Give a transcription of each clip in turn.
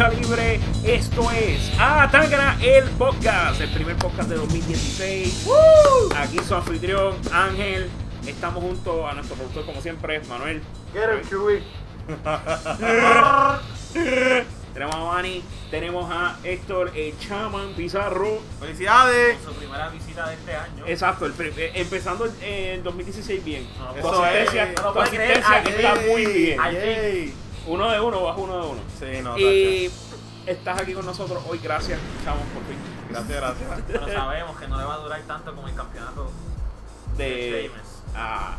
lucha libre. Esto es Atangana el podcast, el primer podcast de 2016. Aquí su anfitrión Ángel. Estamos junto a nuestro productor como siempre, Manuel. Get him, Chewy. Tenemos a Manny, tenemos a Héctor el Chaman Pizarro. ¡Felicidades! su primera visita de este año. Exacto, el eh, empezando en 2016 bien. No, eso Consistencia, es. No lo puedo creer. está muy bien. Ay, Yay. Uno de uno, bajo uno de uno. Sí, no, Y estás aquí con nosotros hoy, gracias, Chaman, por fin. gracias. Gracias. Pero sabemos que no le va a durar tanto como el campeonato De. Sheamus. Ah.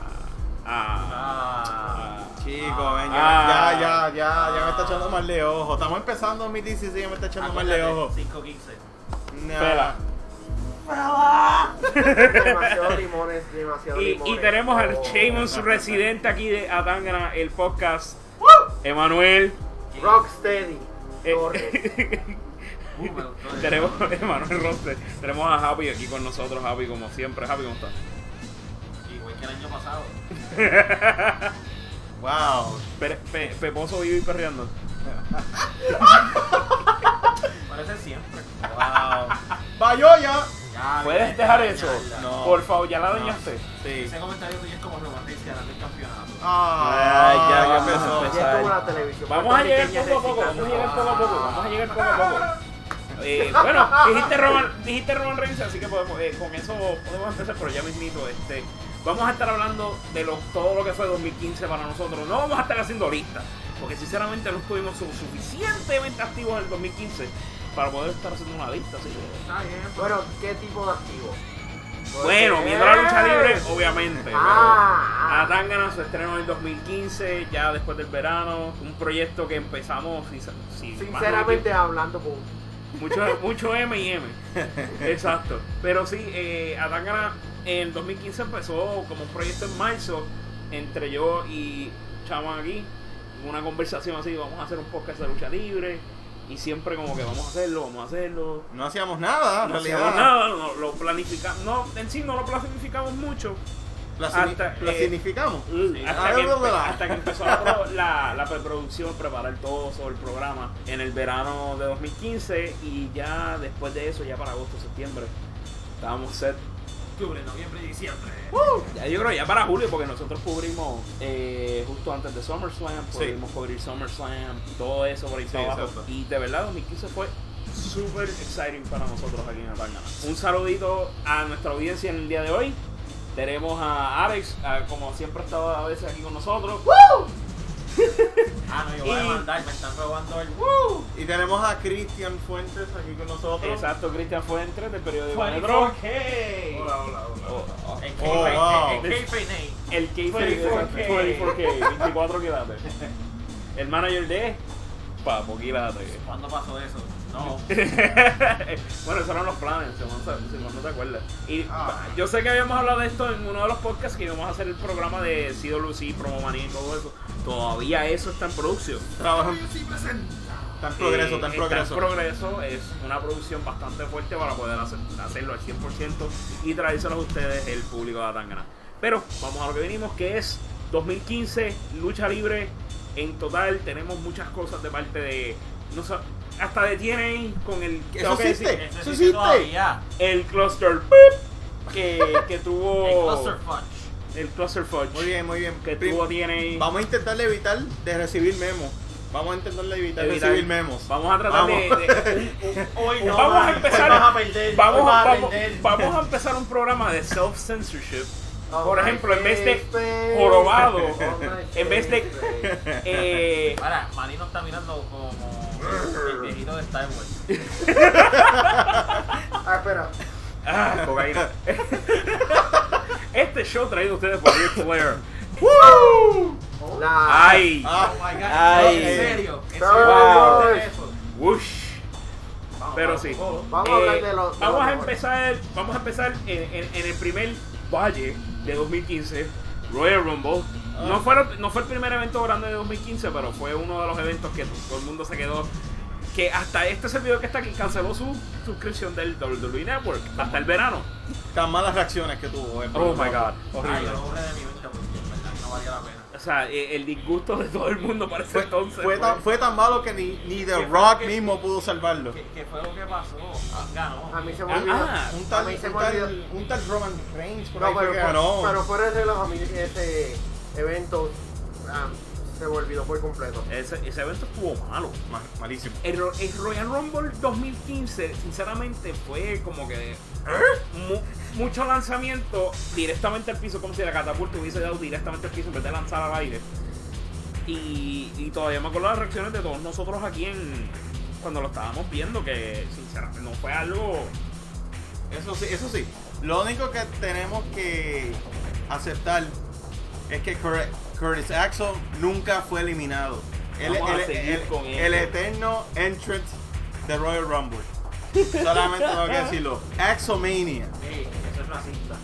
Ah. Ah. Chicos, ven, Ah. ya, ya, ya, ya, ya me está echando mal de ojo. Estamos empezando 2016 y ya me está echando mal de ojo. 5-15. Nah. Pela. Demasiado limones, demasiado Y, limones. y tenemos al Oh. Sheamus residente aquí de Atangana, el podcast. Emanuel. Rocksteady. Eh, Torres. Uh, me gustó eso. tenemos Emanuel Roster. Tenemos a Happy aquí con nosotros, Happy, como siempre. Happy, ¿cómo estás? Igual que el año pasado. Wow. Pe- pe- Peposo vivo y perreando. Parece siempre. Wow. ¡Bayoya! Ya, ¿Puedes dejar eso? No. Por favor, ya la dañaste. Sí. Ese comentario tuyo es como Roman Reigns ganando el campeonato. Ah, Ay, ya, ya vamos a empezó. Ya estuvo la televisión. Vamos a llegar poco a poco, vamos a llegar poco a poco, vamos a llegar poco a poco. Eh, bueno, dijiste Roman, dijiste Roman Reigns, así que podemos, eh, con eso podemos empezar, pero ya mismito, este, vamos a estar hablando de lo, todo lo que fue 2015 para nosotros. No vamos a estar haciendo listas, porque sinceramente no estuvimos su- suficientemente activos en el 2015 para poder estar haciendo una lista. Así que-. Bueno, ¿qué tipo de activo? Bueno, viendo la lucha libre, obviamente. Ah, pero Atangana su estreno en el 2015, ya después del verano, un proyecto que empezamos, si, si- Sinceramente hablando, pues, Mucho, mucho M y M. Exacto. Pero sí, eh, Atangana en el 2015 empezó como un proyecto en marzo entre yo y Chaman aquí. Una conversación así, vamos a hacer un podcast de lucha libre. Y siempre como que vamos a hacerlo, vamos a hacerlo. No hacíamos nada, No realidad. hacíamos nada, no, lo planificamos. No, en sí no lo planificamos mucho. Hasta, la eh, significamos. Hasta, Ah, que, bla, bla, bla. hasta que empezó la, pro- la, la preproducción, preparar todo sobre el programa en el verano de 2015 y ya después de eso, ya para agosto, septiembre, estábamos set. Octubre, noviembre y diciembre. Ya, yo creo ya para julio, porque nosotros cubrimos eh, justo antes de SummerSlam, Sí. pudimos cubrir SummerSlam, todo eso por ahí Sí, abajo. Y de verdad 2015 fue súper exciting para nosotros aquí en Atangana. Un saludito a nuestra audiencia en el día de hoy. Tenemos a Alex, a- como siempre ha estado a veces aquí con nosotros. Ah, no, yo voy a Y- mandar, me están robando el. Y tenemos a Cristian Fuentes aquí con nosotros. Exacto, Cristian Fuentes del periódico Metro. 24K. Hola, hola, hola. Oh, oh, El Oh, K-Fake wow. el K-Fake name. El K 24K. 24K, 24 quilates. El manager de Papo Quilates. ¿Cuándo pasó eso? No. bueno, esos eran los planes, si no, no te acuerdas. Y Ah. yo sé que habíamos hablado de esto en uno de los podcasts que íbamos a hacer el programa de CWC, Promo Manía y todo eso. Todavía eso está en producción. Trabajan. Está en progreso, Eh, está en progreso. progreso, es una producción bastante fuerte para poder hacer- hacerlo al 100% y traérselos a ustedes, el público de Atangana. Pero vamos a lo que venimos, que es 2015, lucha libre. En total tenemos muchas cosas de parte de... No sé, hasta de TNA con el... ¿Eso existe? decir, Eso ¿Eso existe todavía. el cluster que, que tuvo... El Cluster Fudge. el cluster fudge. Muy bien, muy bien. Que Prim- tuvo TNA. Vamos a intentar evitar de recibir memos. Vamos a intentar evitar Evitar. recibir memos. Vamos a tratar de- Vamos. de Hoy no. vamos a hoy empezar vas a perder. vamos, hoy vas a vamos, perder. vamos a empezar un programa de self-censorship. Oh Por ejemplo, en vez de jorobado, Oh en vez de- eh, Para, Marino está mirando como el viejito de Star Wars. Ah, espera. ah, cocaína. Este show traído a ustedes por Ric Flair. La- Ay, Ah, Oh my god. Ay. ¿En serio? ¿En Wow. serio? Vamos, Pero sí. vamos. A Eh, hablar de los. vamos a empezar, vamos a empezar en, en- en el primer valle de 2015, Royal Rumble. No fue, lo- no fue el primer evento grande de 2015, pero fue uno de los eventos que todo el mundo se quedó. Que hasta este servidor que está aquí canceló su suscripción del WWE Network hasta el verano. Tan malas reacciones que tuvo. el Oh my god, Ay, horrible. yo lo borré de mi mente porque en verdad no valía la pena. O sea, eh, el disgusto de todo el mundo para ese Fue, entonces. fue tan, fue tan malo que ni, ni The ¿Qué fue Rock que- mismo pudo salvarlo. ¿Qué, qué fue lo que pasó? Ganó. A mí se me Ah, olvidó. ah, Un a tal, mí se un me olvidó. tal, un tal Roman Reigns por No, ahí pero, que ganó. pero fuera de reloj, a mí ese evento ah, se olvidó por completo. Ese, ese evento estuvo malo. Ma- malísimo. El, el Royal Rumble 2015, sinceramente, fue como que mu- mucho lanzamiento directamente al piso, como si la catapulta hubiese dado directamente al piso en vez de lanzar al aire. Y, y todavía me acuerdo las reacciones de todos nosotros aquí en cuando lo estábamos viendo, que sinceramente no fue algo. Eso sí, eso sí. Lo único que tenemos que aceptar es que Cur- Curtis Axel nunca fue eliminado. Con el eso. eterno entrant de Royal Rumble. Solamente tengo que decirlo. Axomania. Sí, eso es racista.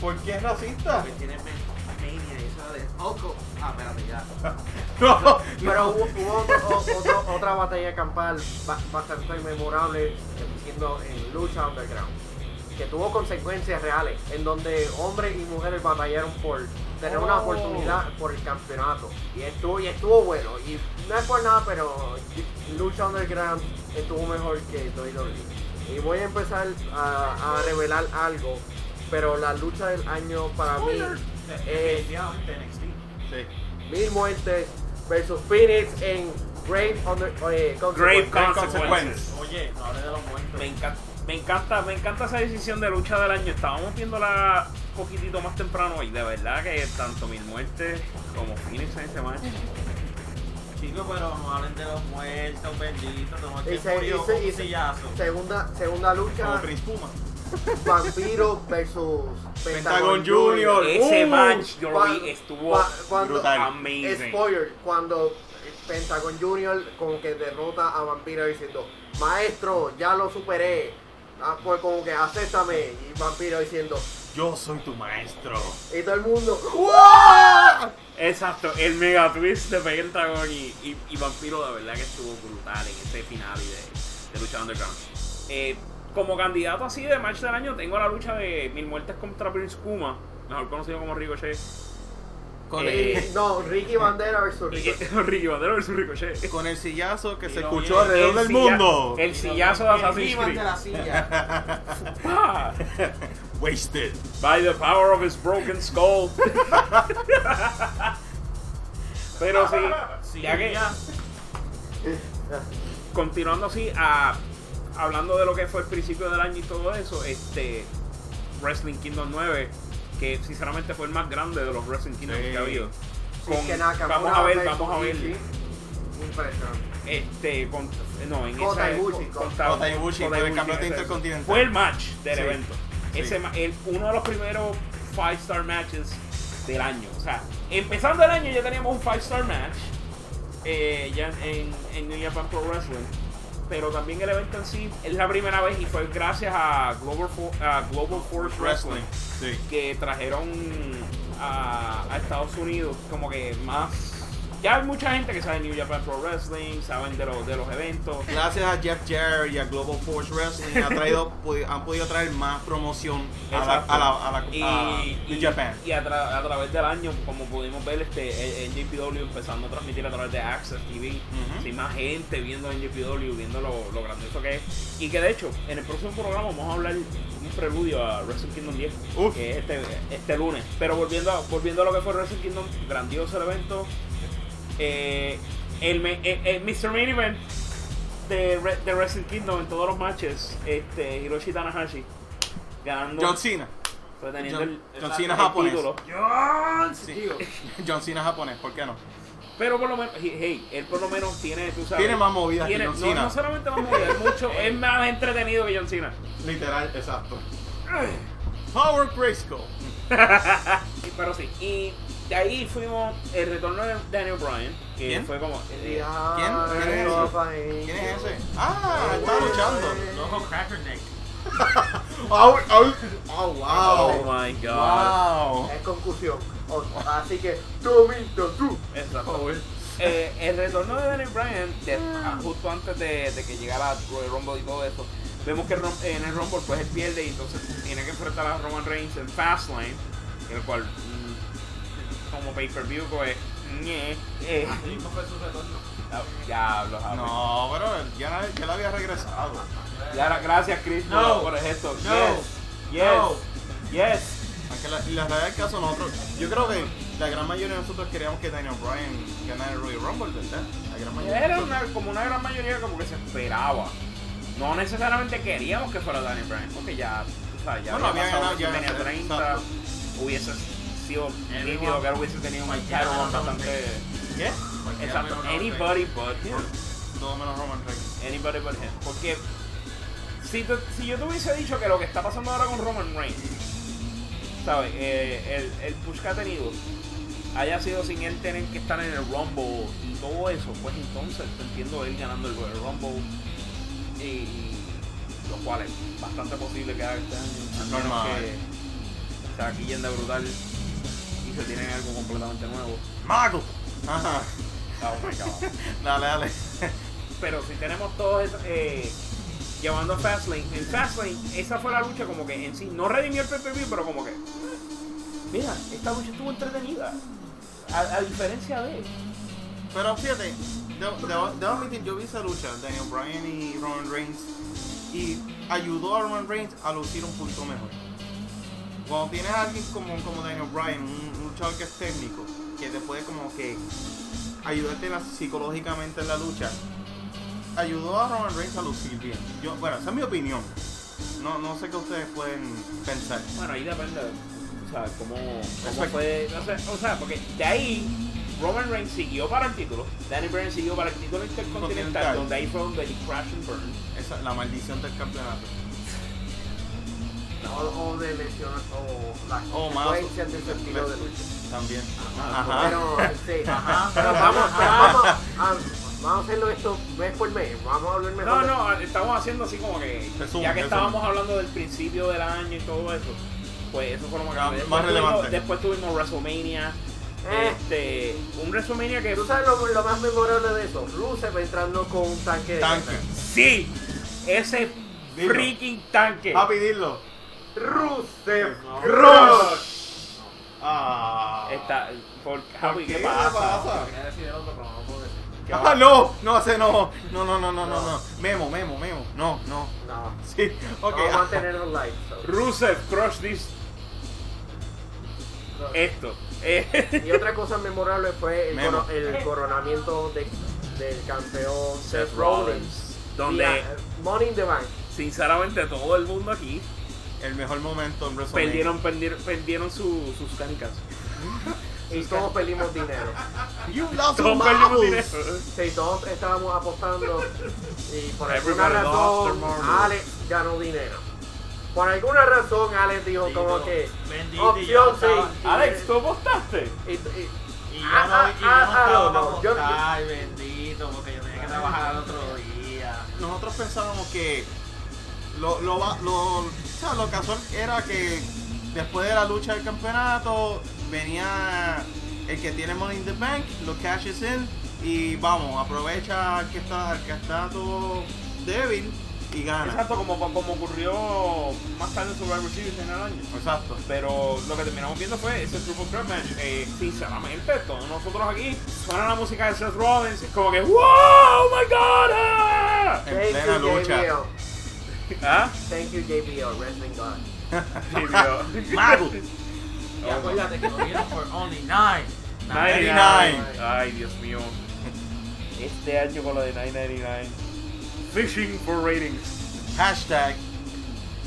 ¿Por qué es racista? Porque tiene mania y eso de. Oco. Ah, espérate ya. No, Pero hubo, hubo otro- o- otro- otra batalla campal ba- bastante memorable siendo en lucha underground que tuvo consecuencias reales en donde hombres y mujeres batallaron por tener una oportunidad por el campeonato y estuvo y estuvo bueno y no es por nada pero lucha underground estuvo mejor que WWE y voy a empezar a, a revelar algo pero la lucha del año para mí es. Sí. Mil Muertes versus Phoenix en Grave, under, eh, Grave Consequences. Consequences. Oye, no hablé de los muertos. Me encanta, me encanta, me encanta esa decisión de lucha del año. Estábamos viéndola un poquitito más temprano y de verdad que tanto Mil Muertes como Phoenix en ese match. Chicos, pero no hablen de los muertos, benditos. No, Y que se- murió y se- con un sillazo. Segunda, segunda Como lucha, Prince Puma. Vampiro versus Pentagon Pentagon Junior. Ese Uh, match yo lo vi, estuvo cuando- brutal. amazing. Spoiler, cuando Pentagon Junior como que derrota a Vampiro diciendo, maestro, ya lo superé. Ah, pues como que acéptame. Y Vampiro diciendo, Yo soy tu maestro. y todo el mundo, Exacto, el mega twist de Pentagon y, y, y Vampiro de verdad que estuvo brutal en ese final de, de lucha underground. Eh, como candidato así de match del año tengo la lucha de Mil Muertes contra Prince Kuma, mejor conocido como Ricochet. Con, Eh, el, no, Ricky Bandera versus Ricky. Ricky Bandera versus Ricochet. con el sillazo que Y se escuchó bien, alrededor El del silla- mundo. El sillazo de Assassin's He-Man de Creed. la silla. Ah, Wasted. by the power of his broken skull. Pero sí, Sí, ya que ya. continuando así, a, hablando de lo que fue el principio del año y todo eso, este Wrestling Kingdom 9, que sinceramente fue el más grande de los Wrestling Kingdoms Sí. que ha habido. Sí, Con- que Nakamura vamos a ver, vamos a ver. Impresionante. Este, con, no, en Kota esa Ibushi, con- Kota Ibushi Kota el campeonato intercontinental. Fue el match del Sí. evento. Sí. Ese, ma- el, uno de los primeros 5 star matches del año. O sea, empezando el año ya teníamos un 5 star match eh, ya en, en New Japan Pro Wrestling. Pero también el evento en sí es la primera vez y fue gracias a Global, Fo- a Global Force Wrestling Sí. que trajeron a, a Estados Unidos como que más... Ya hay mucha gente que sabe New Japan Pro Wrestling, saben de, los de los eventos. Gracias a Jeff Jarrett y a Global Force Wrestling ha traído, han podido traer más promoción a la, a la, a la- y, a y- New Japan. y a, tra- a través del año, como pudimos ver, este en JPW empezando a transmitir a través de Access TV, Ujú. sin más gente viendo en JPW, viendo lo, lo grandioso que es. Y que de hecho, en el próximo programa vamos a hablar un preludio a Wrestle Kingdom 10, Uf. que es este, este lunes. Pero volviendo a, volviendo a lo que fue Wrestle Kingdom, grandioso el evento. Eh, el, me- eh, el Mr. Main Event de, Re- de Wrestle Kingdom en todos los matches, este, Hiroshi Tanahashi ganando. John Cena. reteniendo John- el, John el Cena japonés. título. Sí. John Cena japonés, ¿por qué no? Pero por lo menos, hey, hey, él por lo menos tiene, tú sabes. Tiene más movidas que John no, Cena. no solamente más movidas, es mucho, es más entretenido que John Cena. Literal, exacto. Power Grayskull. Pero sí, y de ahí fuimos el retorno de Daniel Bryan, que ¿Quién? fue como. eh, ¿Quién? ¿Quién es ese? ¿Quién es ese? Ah, está luchando. Loco Crackerneck. Oh, oh, oh, oh wow. my god. Wow. Es concusión. O- Así que, Domito, tú. Exacto. Eh, el retorno de Daniel Bryan, de- ah, justo antes de, de que llegara Royal Rumble y todo eso, vemos que Rom- en el Rumble pues él pierde y entonces tiene que enfrentar a Roman Reigns en Fastlane, el cual como pay-per-view, pues. ñe, eh, Sí, no fue su retorno. diablo, Javi. No, pero ya, ya la había regresado. Y ahora, gracias, Chris, por- No. por, el gesto. No. Yes. Yes. No. Yes. Aunque la, la realidad del caso, nosotros, yo creo que la gran mayoría de nosotros queríamos que Daniel Bryan ganara el Royal Rumble, ¿verdad? La gran mayoría. Era una, como una gran mayoría como que se esperaba. No necesariamente queríamos que fuera Daniel Bryan, porque ya, tú sabes, ya Bueno, había había ganado ya, tenía eh, 30, exacto. hubiese sido nítido que hubiese tenido un menos bastante... ¿Qué? Exacto, anybody but him. Todo menos Roman Reigns. Anybody but him. Porque si, te- si yo te hubiese dicho que lo que está pasando ahora con Roman Reigns, ¿sabes? Eh, el, el push que ha tenido haya sido sin él tener que estar en el Rumble y todo eso, pues entonces te entiendo él ganando el Rumble y, y lo cual es bastante posible que haga este año. Normal. que se maquillen de brutal se tienen algo completamente nuevo. ¡Mago! Ajá. Oh my god. Dale, dale. pero si tenemos todos esos, eh, llevando a Fastlane, en Fastlane esa fue la lucha como que en sí, no redimió el PPV, pero como que, mira, esta lucha estuvo entretenida, a, a diferencia de, Pero fíjate, debo, debo- admitir, yo vi esa lucha, Daniel Bryan y Roman Reigns, y ayudó a Roman Reigns a lucir un punto mejor. Cuando tienes a alguien como, como Daniel Bryan, un luchador que es técnico, que te puede como que ayudarte la- psicológicamente en la lucha, ayudó a Roman Reigns a lucir bien. Yo, bueno, esa es mi opinión. No, no sé qué ustedes pueden pensar. bueno, ahí depende, o sea, cómo, cómo Exacto. fue, o sea, o sea, porque de ahí Roman Reigns siguió para el título, Danny Bryan siguió para el título intercontinental, Continental. donde ahí fue donde he crash and burn. Esa, la maldición del campeonato. O, o de lesionar, o las O más- consecuencias de su estilo de lucha. También. Ajá. Pero, sí, Ajá. pero vamos, pero vamos, a, vamos a hacerlo esto mes por mes. Vamos a hablar mejor. No, no, estamos haciendo así como que, Resumen, ya que resumen. estábamos hablando del principio del año y todo eso, pues eso fue lo más Después tuvimos- relevante. Después tuvimos WrestleMania, Eh. este, un WrestleMania que... ¿Tú sabes lo, lo más memorable de eso? Rusev entrando con un tanque de Tanque. Sí, ese Dilo. freaking tanque. Papi, dilo. Rusev No. Crush. Ah. Está, por, Javi, qué? ¿qué ¿Qué pasa? no puedo decir. ¿Qué Ah, no, no, ese no. No, no, no, no, no, no. Memo, memo, memo. No, no. No, Sí, ok. vamos a ah. mantenerlo light. so. Rusev, crush this. Esto. Eh, Y otra cosa memorable fue el, coro- el coronamiento de- del campeón Seth Seth Rollins, Rollins. donde Money in the Bank. sinceramente todo el mundo aquí El mejor momento en WrestleMania. perdieron, perdieron, perdieron su- sus canicas. Y todos perdimos dinero. You lost Todos perdimos dinero. Sí, todos estábamos apostando y por alguna razón. Alex ganó dinero. Por alguna razón Alex dijo como que Bendito, opción sí. estaba- y- Alex, ¿tú apostaste? y- y- Y yo Ah, no, ah, y yo no estaba no, para no, yo- apostar, bendito, porque yo tenía que trabajar el otro día. Nosotros pensábamos que lo, lo, va- lo, o sea, lo casual era que después de la lucha del campeonato venía el que tiene Money in the Bank, lo cashes in y vamos, aprovecha que está, que está todo débil y gana. Exacto, como, como ocurrió más tarde en Survivor Series en el año. Exacto. Pero lo que terminamos viendo fue ese Triple Threat match. Eh, sinceramente, todos nosotros aquí suena la música de Seth Rollins. Es como que, ¡Wow! ¡Oh my God! ah!" En plena lucha. JBL. ¿Ah? Thank you, JBL, Wrestling God. Tío. Mago. Y acuérdate que lo dieron por only nine. 99. Ay, Dios mío. Este año con lo de 999. Fishing for ratings. Hashtag.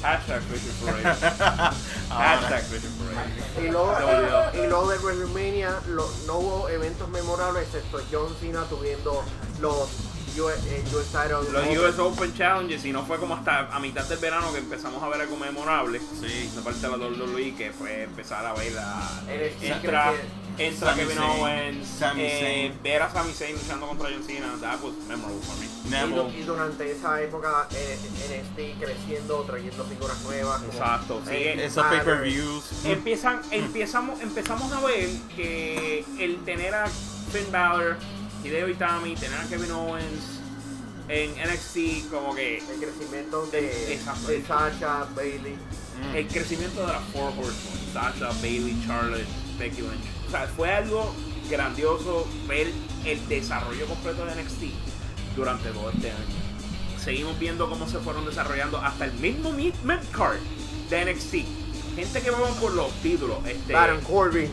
Hashtag fishing for ratings. Hashtag fishing for ratings. Y luego, y luego de WrestleMania lo- no hubo eventos memorables excepto John Cena tuviendo los US, eh, US title Los Open. US Open Challenges, y no fue como hasta a mitad del verano que empezamos a ver algo memorable. Sí. de parte de la WWE que fue empezar a ver a NXT entra, entra Sami Kevin. Owens Sami eh, ver a Sami Zayn luchando contra John Cena that was memorable for me Y, y durante esa época eh, NXT creciendo, trayendo figuras nuevas. como Exacto, sí, Ray Esos pay-per-views. empiezan empezamos empezamos a ver que el tener a Finn Balor Hideo Itami tener a Kevin Owens en NXT como que El crecimiento de, Exacto. de Sasha, Bailey. Mm. el crecimiento de las Four Horsemen Sasha, Bailey, Charlotte, Becky Lynch o sea, fue algo grandioso ver el desarrollo completo de NXT durante todo este año. Seguimos viendo cómo se fueron desarrollando hasta el mismo mid card de NXT. Gente que vamos por los títulos. Este, Baron Corbin.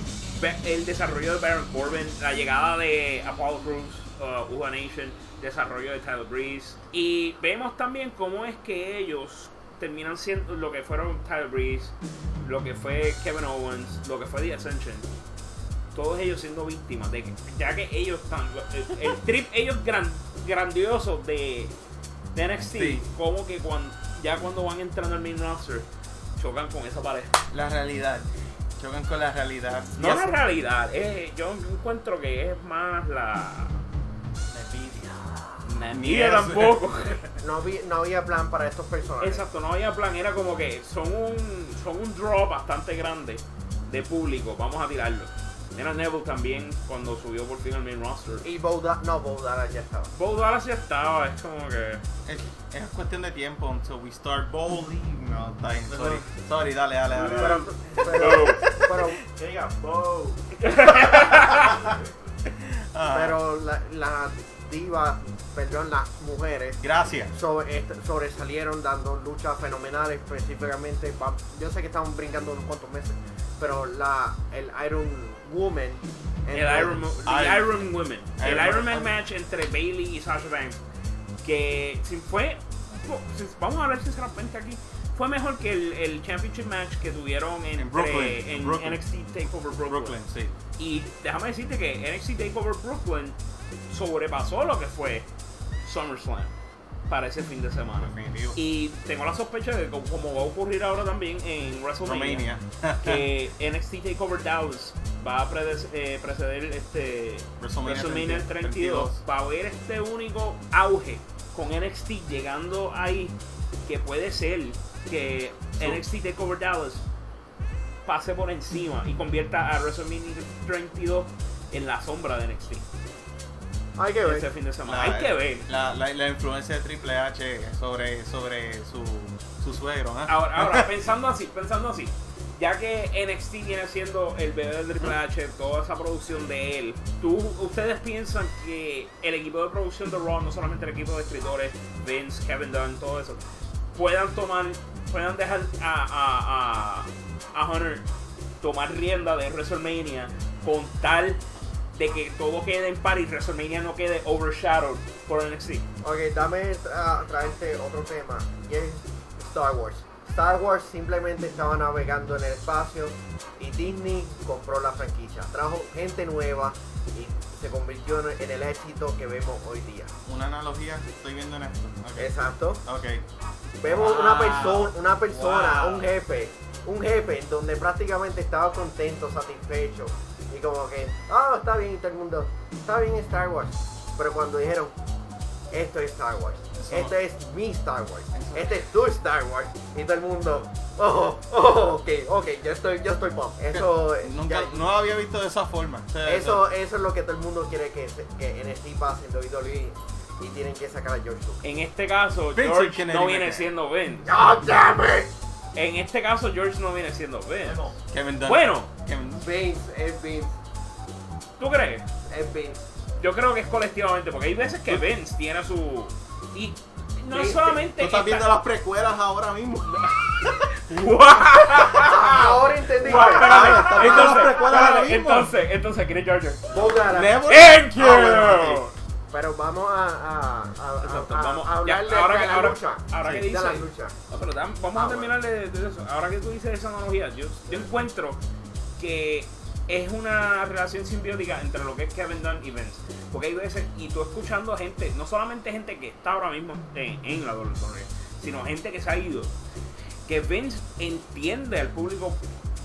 El desarrollo de Baron Corbin, la llegada de Apollo Crews, uh, Uva Nation, desarrollo de Tyler Breeze. Y vemos también cómo es que ellos terminan siendo lo que fueron Tyler Breeze, lo que fue Kevin Owens, lo que fue The Ascension. Todos ellos siendo víctimas de que, ya que ellos están, el, el trip, ellos gran, grandiosos de, de NXT, Sí. como que cuando, ya cuando van entrando al main roster, chocan con esa pareja. La realidad. Chocan con la realidad. No la realidad, eh, yo encuentro que es más la. La envidia Yes. tampoco. No, vi- no había plan para estos personajes. Exacto, no había plan, era como que son un, son un draw bastante grande de público, vamos a tirarlo. Era Neville también cuando subió por fin al main roster. Y Bo Da- no, Bo Dallas ya estaba. Bo Dallas ya estaba, es como que. Es, es cuestión de tiempo until we start bowling. No, está bien, sorry. Sorry, dale, dale, dale. Pero, dale. pero, pero, Que diga, "Bow". Ah, pero la, la diva, perdón, las mujeres Gracias. sobre, sobresalieron dando luchas fenomenales, específicamente. Yo sé que estamos brincando unos cuantos meses, pero la, el Iron Woman. El Iron, Iron- Iron Women. El Iron- Man match entre Bailey y Sasha Banks. Que si fue. Vamos a hablar sinceramente aquí. Fue mejor que el, el Championship match que tuvieron entre, en, Brooklyn, en Brooklyn. NXT Takeover Brooklyn. Brooklyn, sí. Y déjame decirte que NXT Takeover Brooklyn sobrepasó lo que fue SummerSlam para ese fin de semana. Definitivo. Y tengo la sospecha de que como- como va a ocurrir ahora también en WrestleMania, Romania. que NXT Takeover Dallas va a eh, preceder este WrestleMania WrestleMania 30, 32 va a haber este único auge con NXT llegando ahí que puede ser que Sí. NXT Takeover Dallas pase por encima y convierta a WrestleMania 32 en la sombra de NXT Hay que ver. ese fin de semana. La- Hay que ver. La, la, la influencia de Triple H sobre, sobre su, su suegro. ¿ah? Ahora, ahora, pensando así, pensando así, ya que NXT viene siendo el bebé del Triple H, toda esa producción de él, ¿tú, ¿ustedes piensan que el equipo de producción de Raw, no solamente el equipo de escritores, Vince, Kevin Dunn, todo eso, puedan tomar, puedan dejar a, a, a, a Hunter tomar rienda de WrestleMania con tal de que todo quede en par y WrestleMania no quede overshadowed por NXT? Ok, dame a traerte otro tema. Y es Star Wars. Star Wars simplemente estaba navegando en el espacio y Disney compró la franquicia. Trajo gente nueva y se convirtió en el éxito que vemos hoy día. Una analogía que estoy viendo en esto. Ok. Exacto. Ok. Vemos Wow. una persona, una persona, Wow. un jefe, un jefe en donde prácticamente estaba contento, satisfecho y como que, ah, está bien todo el mundo, está bien Star Wars. Pero cuando dijeron, esto es Star Wars, Eso- este es mi Star Wars, Eso- este es tu Star Wars y todo el mundo, oh, oh, ok, ok, yo estoy, yo estoy pump. Eso, Nunca, ya- no había visto de esa forma. O sea, eso, eso es lo que todo el mundo quiere que, que NXT pase en WWE y tienen que sacar a George Lucas. En este caso, Vince George Kennedy no viene siendo Vince. God damn it! En este caso, George no viene siendo Vince. Bueno, Kevin Dunn. Bueno, Kevin Dunn. Vince, es Vince, ¿tú crees? es Vince. Yo creo que es colectivamente, porque hay veces que Vince tiene su. Y no es Sí, solamente. Tú estás esta- viendo las precuelas ahora mismo. ¡Wow! Ahora entendí. Wow, espérate. Ah, está viendo las Entonces, precuelas ahora espérate, mismo. entonces, entonces, ¿quién es Thank you. Ah, bueno, ok. Pero vamos a, a, a, Exacto, a- a vamos- hablar ya, de, ahora de que- la ahora- lucha. ahora que de dice- la lucha. No, pero vamos Ah, a terminar de, de eso. Ahora que tú dices esa analogía, yo, yo encuentro que es una relación simbiótica entre lo que es Kevin Dunn y Vince. Porque hay veces, y tú escuchando a gente, no solamente gente que está ahora mismo en, en la WWE, sino gente que se ha ido, que Vince entiende al público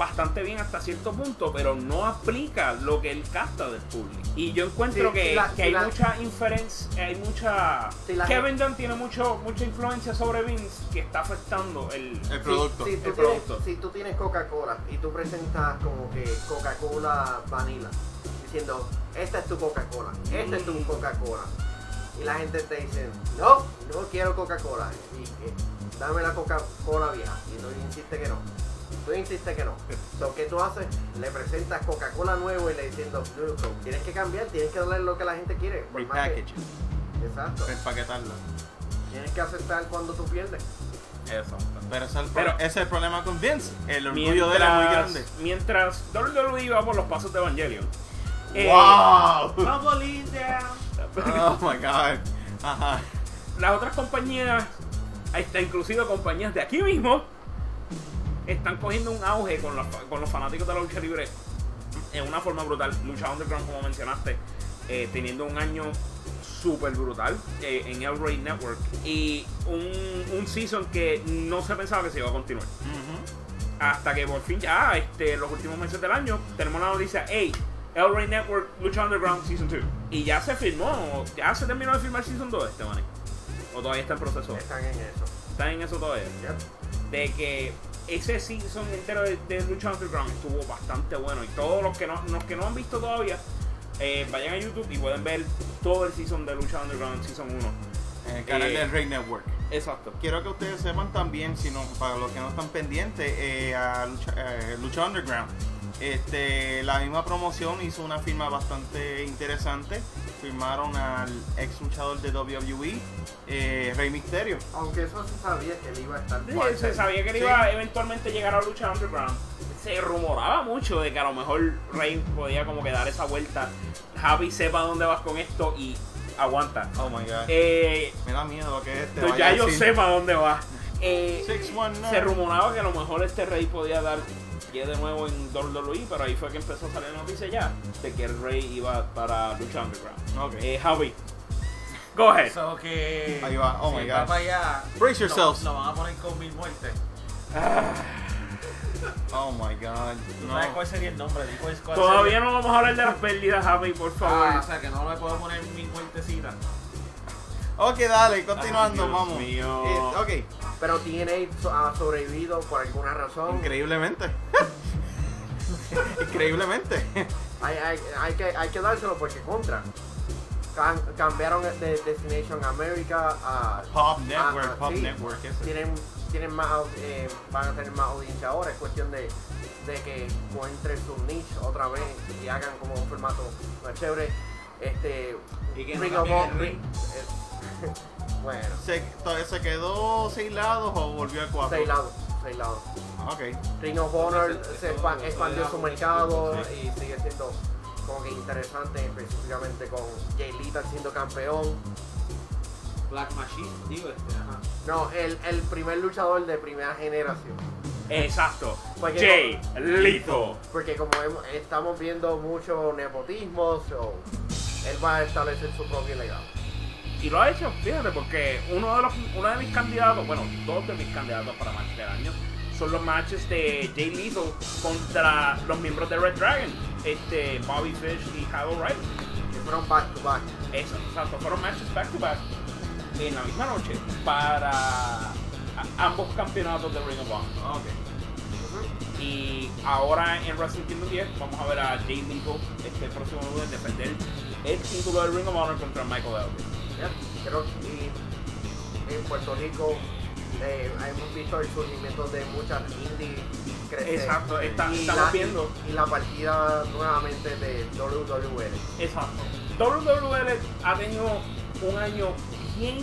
bastante bien hasta cierto punto, pero no aplica lo que él capta del público. Y yo encuentro Sí, que, la- que hay la- mucha inferencia, hay mucha... Sí, la- Kevin Dunn tiene mucho, mucha influencia sobre Vince que está afectando el... El Si, producto. si tú el tienes, producto. si tú tienes Coca-Cola y tú presentas como que Coca-Cola vanilla, diciendo, esta es tu Coca-Cola, esta es Mm. tu Coca-Cola. Y la gente te dice, no, no quiero Coca-Cola. Y que, dame la Coca-Cola vieja. Y tú insiste que no. Tú insistes que no. Lo que tú haces, le presentas Coca-Cola nuevo y le diciendo, tienes que cambiar, tienes que darle lo que la gente quiere. que- Repackage. Exacto. Reempaquetarlo. Tienes que aceptar cuando tú pierdes. Eso. Pero ese es, el, pro- Pero- ese es el problema con Vince. El orgullo de él es muy grande. mientras WWE va por los pasos de Evangelion. eh, ¡Wow! Oh my god. Ajá. las otras compañías, hasta inclusive compañías de aquí mismo, están cogiendo un auge con los, con los fanáticos de la lucha libre en una forma brutal. Lucha Underground, como mencionaste, eh, teniendo un año súper brutal eh, en El Raid Network y un, un season que no se pensaba que se iba a continuar. Hasta que por fin ya, este, los últimos meses del año, tenemos la noticia, hey, El Raid Network, Lucha Underground Season 2. Y ya se firmó, ya se terminó de firmar Season 2 este, man. O todavía está en proceso. Están en eso. Están en eso todavía. Yep. De que ese season entero de, de Lucha Underground estuvo bastante bueno. Y todos los que no, los que no han visto todavía, eh, vayan a YouTube y pueden ver todo el season de Lucha Underground Season 1. En el canal Eh, del Rey Network. Exacto. Quiero que ustedes sepan también, si no, para los que no están pendientes, eh, a Lucha, eh, Lucha Underground. Este, la misma promoción hizo una firma bastante interesante. Firmaron al ex luchador de WWE, eh, Rey Misterio. Aunque eso se sabía que él iba a estar Sí, se sabía que él Sí. iba a eventualmente llegar a Lucha Underground. Se rumoraba mucho de que a lo mejor Rey podía como que dar esa vuelta. Javi sepa dónde vas con esto y aguanta. Oh my god. Eh, Me da miedo que este pues vaya ya yo sepa dónde vas. Eh, 619. se rumoraba que a lo mejor este Rey podía dar de nuevo en WWE, pero ahí fue que empezó a salir la noticia ya de que el Rey iba para Lucha Underground. Ok. Eh, Javi, go ahead. So que. Ahí va, oh si my God. para allá. Brace yourselves. Lo, van a poner con mil muertes. Oh my god. ¿Tú No. sabes cuál sería el nombre? Cuál- cuál Todavía sería? no vamos a hablar de las pérdidas, Javi, por favor. Ah, o sea que no le puedo poner mil muertecitas. Ok, dale, continuando, Ay, Dios vamos. mío. Eh, Pero TNA so- ha sobrevivido por alguna razón. increíblemente. increíblemente. Hay, hay, hay que, hay que dárselo porque contra. Cam- cambiaron de Destination America a. Pop Network, Pop sí. Network, ese. Tienen, tienen más, au- eh, van a tener más audiencia ahora. Es cuestión de, de que encuentren su niche otra vez y hagan como un formato más chévere. Este. Y que no Ring of cambien el Honor- ring. eh, bueno, ¿Se, todavía se quedó seis lados o volvió a cuatro? seis lados. Seis lados. Ok. Ring of Honor Entonces, se expandió su mercado y sigue siendo como que interesante, específicamente con Jay Lethal siendo campeón. Black Machine, digo este, ajá. No, el, el primer luchador de primera generación. Exacto. Porque Jay Lito. Porque como hemos- estamos viendo mucho nepotismo, so, él va a establecer su propio legado. Y lo ha hecho, fíjate, porque uno de los uno de mis candidatos, bueno, dos de mis candidatos para match del año son los matches de Jay Lethal contra los miembros de Red Dragon, este Bobby Fish y Kyle O'Reilly. Que fueron back to back. Eso, exacto, fueron matches back to back en la misma noche para ambos campeonatos de Ring of Honor. Ok. Y ahora en Wrestling Kingdom 10 vamos a ver a Jay Lethal este próximo lunes defender el título del Ring of Honor contra Michael Elgin. ¿Ya? Creo que en Puerto Rico eh, hemos visto el surgimiento de muchas indies crecer. Exacto, está- Y estamos la- viendo. Y la partida nuevamente de WWE. Exacto. WWL ha tenido un año bien,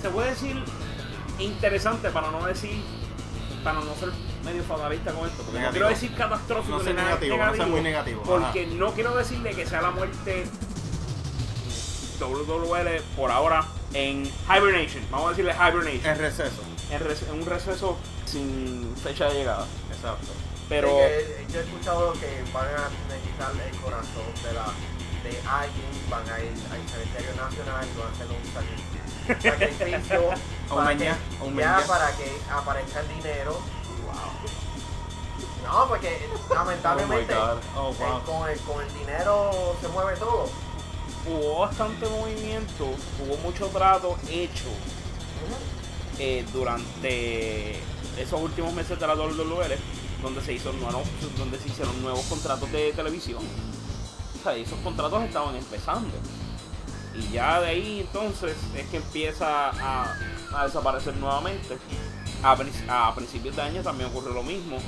se puede decir, interesante para no decir, para no ser medio fatalista con esto, porque no quiero decir catastrófico No muy negativo, porque no quiero decirle que sea la muerte WWL por ahora en Hibernation, vamos a decirle Hibernation, En receso. en, un receso sin fecha de llegada, Exacto. pero Sí, que yo he escuchado que van a necesitar el corazón de la de alguien, van a ir al cementerio nacional y van a hacer un sacri- sacrificio Un para que- un ya para que aparezca el dinero. No, porque lamentablemente Oh God. Oh, eh, con, el, con el dinero se mueve todo. Hubo bastante movimiento, hubo mucho trato hecho eh, durante esos últimos meses de la WWL, donde se donde se hicieron nuevos contratos de televisión. O sea, esos contratos estaban empezando. Y ya de ahí entonces es que empieza a, desaparecer nuevamente. A, a principios de año también ocurrió lo mismo.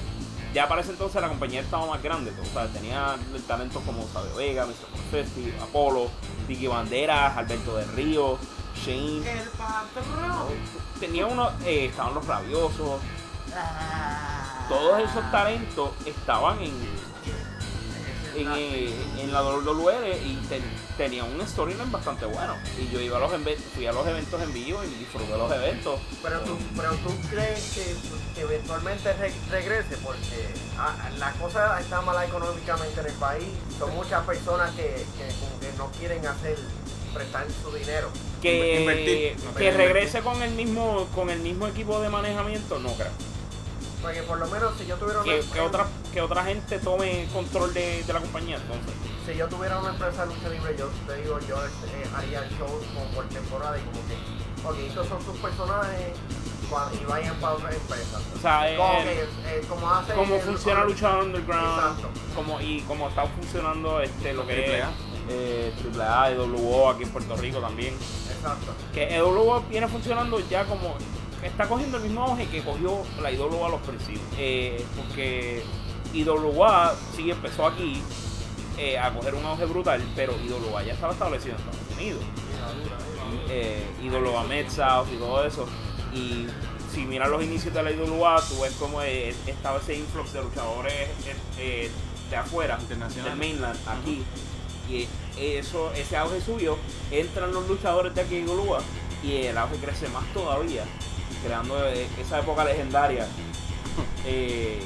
Ya para ese entonces la compañía estaba más grande, o sea, tenía talentos como Sabio Vega, Mr. Confetti, Apolo, Vicky Banderas, Alberto del Río, Shane. El patrón. Tenía uno, eh, estaban los rabiosos. Todos esos talentos estaban en, en, eh, en la WWE y ten- tenía un storyline bastante bueno. Y yo iba a los fui a los eventos en vivo y disfruté los eventos. Pero tú, pero tú crees que, que eventualmente re- regrese porque ah, la cosa está mala económicamente en el país. Son muchas personas que, que como que no quieren hacer prestar su dinero. Que, Invertir, que regrese con el mismo con el mismo equipo de manejamiento, no creo. Porque por lo menos si yo tuviera una, Que, que otra que otra gente tome control de, de la compañía, entonces. si yo tuviera una empresa de lucha libre, yo te digo, yo eh, haría shows como por temporada y como que, ok, estos son sus personajes y vayan para otras empresas. O sea, eh, Como, eh, que, eh, como hace cómo el- funciona Lucha Underground Exacto. como y cómo está funcionando este lo que Triple es A. eh, AAA y WO aquí en Puerto Rico también Exacto. que EWO viene funcionando ya como está cogiendo el mismo auge que cogió la IWA a los principios. Eh, porque IWA sí empezó aquí eh, a coger un auge brutal pero IWA ya estaba establecido en Estados Unidos. Eh, IWA Med South y todo eso. Y si miras los inicios de la IWA tú ves como eh, estaba ese influx de luchadores eh, de afuera del mainland aquí. Y eso ese auge subió entran los luchadores de aquí en IWA y el auge crece más todavía creando eh, esa época legendaria eh,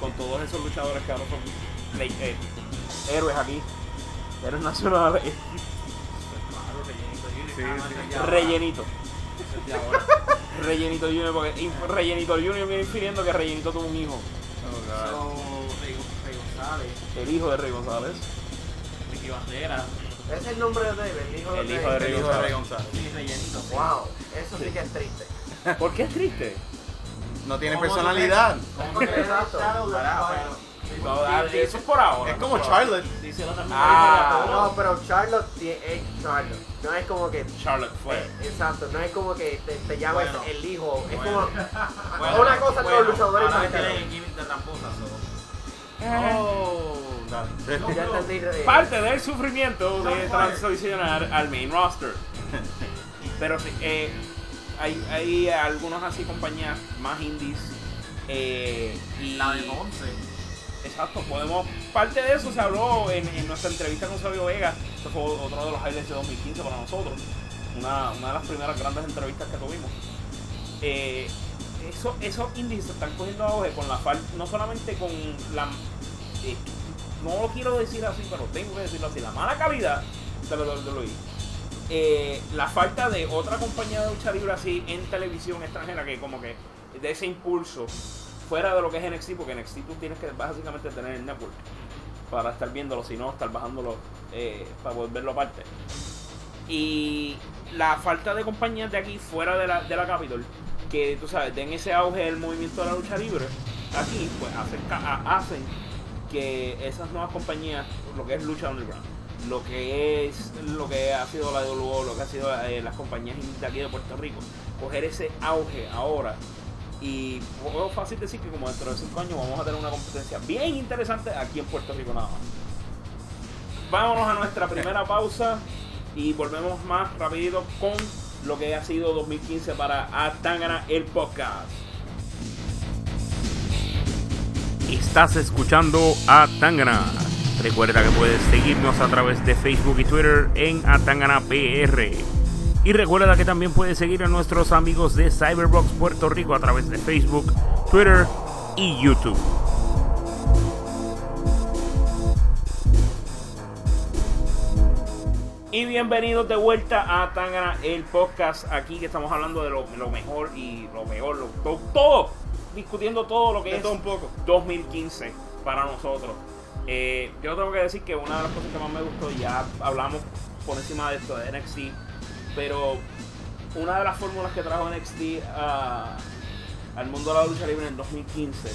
con todos esos luchadores que ahora son eh, héroes aquí héroes nacionales Sí, sí. rellenito Rellenito Junior, porque Rellenito Junior viene infiriendo que Rellenito tuvo un hijo. Oh, God. Rey Rey González, El hijo de Rey González. Ricky Bandera, Ese es el nombre de él, el hijo El de hijo de El Rey hijo de Rey González. sí, rellenito. sí. Wow, eso sí que es triste. ¿Por qué es triste? No tiene ¿Cómo tú personalidad. ¿Cómo eso es por ahora. Es como. Charlotte. Ah, No, pero Charlotte es Charlotte. No es como que. Charlotte Flair. eh, Exacto, no es como que te, Bueno. el hijo. Es Bueno. como. Bueno, una cosa bueno, con los luchadores ahora tienen gimmick de tramposa, so. Oh. Ya entendí. eh, Parte del sufrimiento de transicionar al main roster. Pero sí, eh, hay, hay algunos así compañías más indies. eh, y La de Monse. Exacto, podemos. Parte de eso se habló en, en nuestra entrevista con Sabio Vega. Eso fue otro de los highlights de 2015 para nosotros. Una, una de las primeras grandes entrevistas que tuvimos. Eh, eso, esos indies se están cogiendo auge con la falta, no solamente con la. eh, no lo quiero decir así, pero tengo que decirlo así: la mala calidad de WWE. Eh, la falta de otra compañía de lucha libre así en televisión extranjera que como que de ese impulso fuera de lo que es NXT porque NXT tú tienes que básicamente tener el network para estar viéndolo si no estar bajándolo eh, para poder verlo aparte. Y la falta de compañías de aquí fuera de la, de la Capitol que tú sabes den ese auge del movimiento de la lucha libre aquí pues hacen que esas nuevas compañías lo que es lucha underground lo que es lo que ha sido la WO, lo que ha sido eh, las compañías de aquí de Puerto Rico coger ese auge ahora y puedo fácil decir que como dentro de 5 años vamos a tener una competencia bien interesante aquí en Puerto Rico nada más vámonos a nuestra primera pausa y volvemos más rapidito con lo que ha sido 2015 para Atangana el podcast. Estás escuchando a. Recuerda que puedes seguirnos a través de Facebook y Twitter en Atangana PR. Y recuerda que también puedes seguir a nuestros amigos de Cyberbox Puerto Rico a través de Facebook, Twitter y YouTube. Y bienvenidos de vuelta a Tangana, el podcast aquí que estamos hablando de lo, lo mejor y lo peor, lo, to- todo, discutiendo todo lo que De es todo un poco. 2015 para nosotros. Eh, yo tengo que decir que una de las cosas que más me gustó, ya hablamos por encima de esto de NXT, pero una de las fórmulas que trajo NXT a- al mundo de la lucha libre en 2015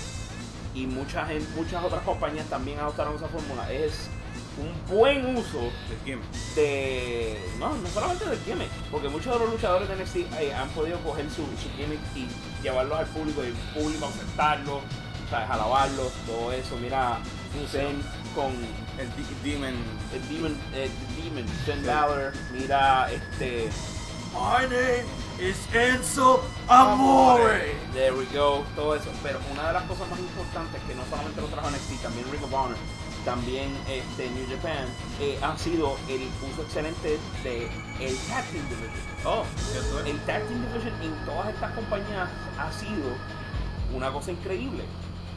y mucha gente, muchas otras compañías también adoptaron esa fórmula es un buen uso gimmick. de no, no solamente del gimmick, porque muchos de los luchadores de NXT eh, han podido coger su, su gimmick y llevarlos al público y el público aceptarlo. ¿sabes? alabarlos, todo eso. Mira, Zen con El Demon. el Demon, eh, Demon, Zen Balor, mira este. My name is Enzo Amore. There we go, todo eso. Pero una de las cosas más importantes que no solamente lo trajo NXT, también Ring of Honor, también este, New Japan, eh, ha sido el uso excelente de el Tag Team Division. Oh. El Tag Team Division en todas estas compañías ha sido una cosa increíble.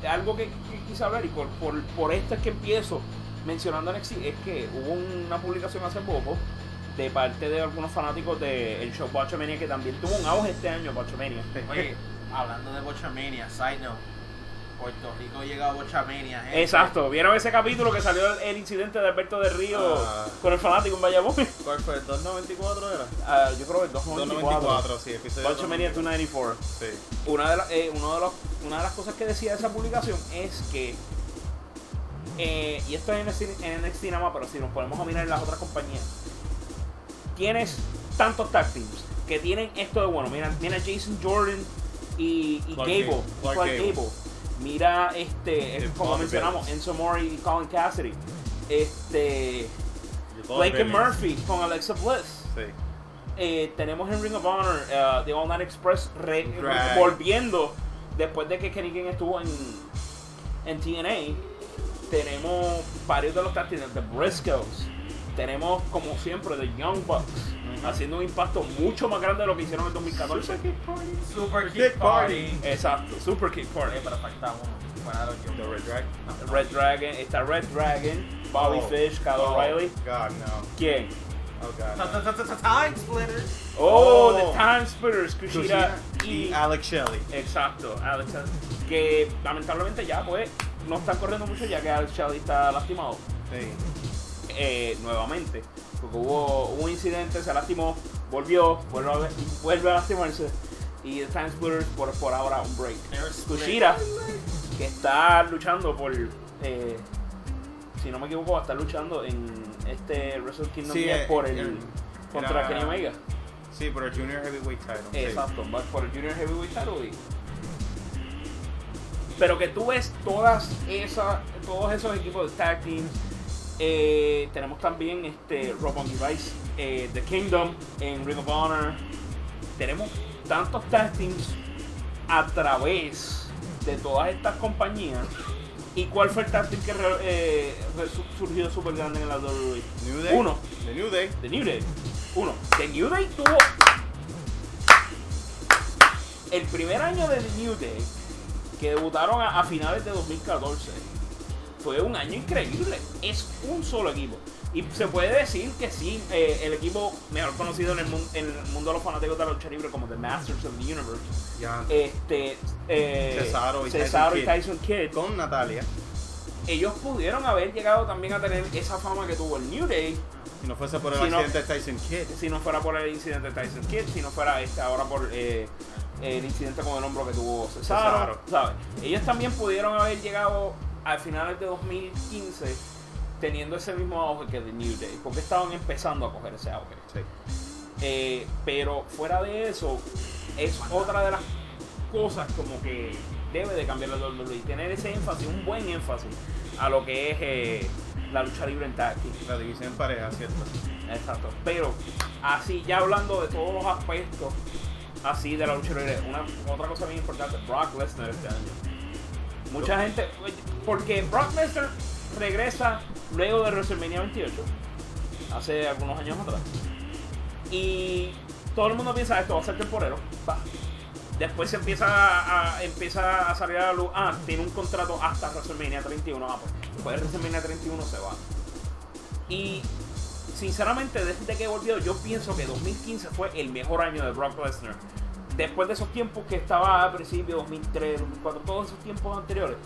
Algo que, quise hablar y por, por, por esto es que empiezo mencionando NXT es que hubo una publicación hace poco de parte de algunos fanáticos del show Botchamania que también tuvo un auge este año, Botchamania. Oye, hablando de Bochamania, side note. Puerto Rico llega a Bochamania, gente. Exacto, ¿vieron ese capítulo que salió el, el incidente de Alberto de Río Ah. con el fanático en Bayamón? ¿Cuál fue? ¿El 294 era? Ah, yo creo que el 294. 294, sí, episodio Botchamania 294. 294. Sí. una de, la- eh, uno de los- una de las cosas que decía esa publicación es que, eh, y esto es en NXT, en NXT nada más, pero si nos ponemos a mirar en las otras compañías, tienes tantos tag teams que tienen esto de bueno. Mira, mira Jason Jordan y, y Clark Gable, Gable. Clark, Clark Gable. Gable. Mira, este, como mencionamos. Enzo Mori y Colin Cassidy. Este, Blake Bennett. Murphy con Alexa Bliss. Sí. Eh, tenemos en Ring of Honor uh, The All Night Express re- volviendo después de que Kenny King estuvo en, en TNA. Tenemos varios de los teams, The Briscoes. Tenemos, como siempre, The Young Bucks. Haciendo un impacto mucho más grande de lo que hicieron en 2014. Super Kick Kick Party. Exacto, Super Kick Party. Pero falta uno. The Red Drag. No. Red Dragon, está Red Dragon, Bobby Oh. Fish, Kyle Oh, O'Reilly. God, no. ¿Quién? Oh, God. Time Splitter. Oh, Oh. The Time Splitters, Kushida, Kushida y y Alex Shelley. Exacto, Alex que lamentablemente ya pues no están corriendo mucho ya que Alex Shelley está lastimado Sí. eh, nuevamente porque hubo un incidente, se lastimó, volvió, vuelve a, vuelve a lastimarse y The Time Splitters por, por ahora un break. Kushida que está luchando por eh, si no me equivoco va a estar luchando en este Wrestle Kingdom Sí, 10 eh, por el el- contra era- Kenny Omega. Sí, por el Junior Heavyweight title. sí. Exacto, va por el Junior Heavyweight Title y- Pero que tú ves todas esas, todos esos equipos de tag teams. Eh, tenemos también este Rob on Device, eh, The Kingdom en Ring of Honor. Tenemos tantos teams a través de todas estas compañías. ¿Y cuál fue el team que eh, surgió súper grande en la WWE? New Day. Uno. The New Day. The New Day. Uno. The New Day tuvo. El primer año de The New Day, que debutaron a, a finales de 2014, fue un año increíble. Es un solo equipo. Y se puede decir que sí, eh, el equipo mejor conocido en el, mun- en el mundo de los fanáticos de la lucha libre como The Masters of the Universe. Este, eh, Cesaro y Cesaro Tyson y Kidd. Tyson Kidd Con Natalia. ellos pudieron haber llegado también a tener esa fama que tuvo el New Day Si no fuese por el Si no- accidente de Tyson Kidd. si no fuera por el incidente de Tyson Kidd, si no fuera este ahora por eh, el incidente con el hombro que tuvo Cesaro, Cesaro. ¿sabes? Ellos también pudieron haber llegado a finales de 2015 teniendo ese mismo auge que The New Day, porque estaban empezando a coger ese auge. Sí. Eh, pero fuera de eso, es otra de las cosas como que debe de cambiar la WWE, tener ese énfasis, un buen énfasis a lo que es eh, la lucha libre en tag. La división en pareja, ¿cierto? Exacto. Pero así, ya hablando de todos los aspectos así de la lucha libre, una, otra cosa bien importante, Brock Lesnar este año. Mucha gente, porque Brock Lesnar regresa luego de WrestleMania 28, hace algunos años atrás. Y todo el mundo piensa esto va a ser temporero. Va. Después se empieza a, empieza a salir a la luz. Ah, tiene un contrato hasta WrestleMania 31. Ah, pues después de WrestleMania 31 se va. Y sinceramente, desde que volvió, yo pienso que 2015 fue el mejor año de Brock Lesnar. Después de esos tiempos que estaba al principio, 2003, 2004, todos esos tiempos anteriores,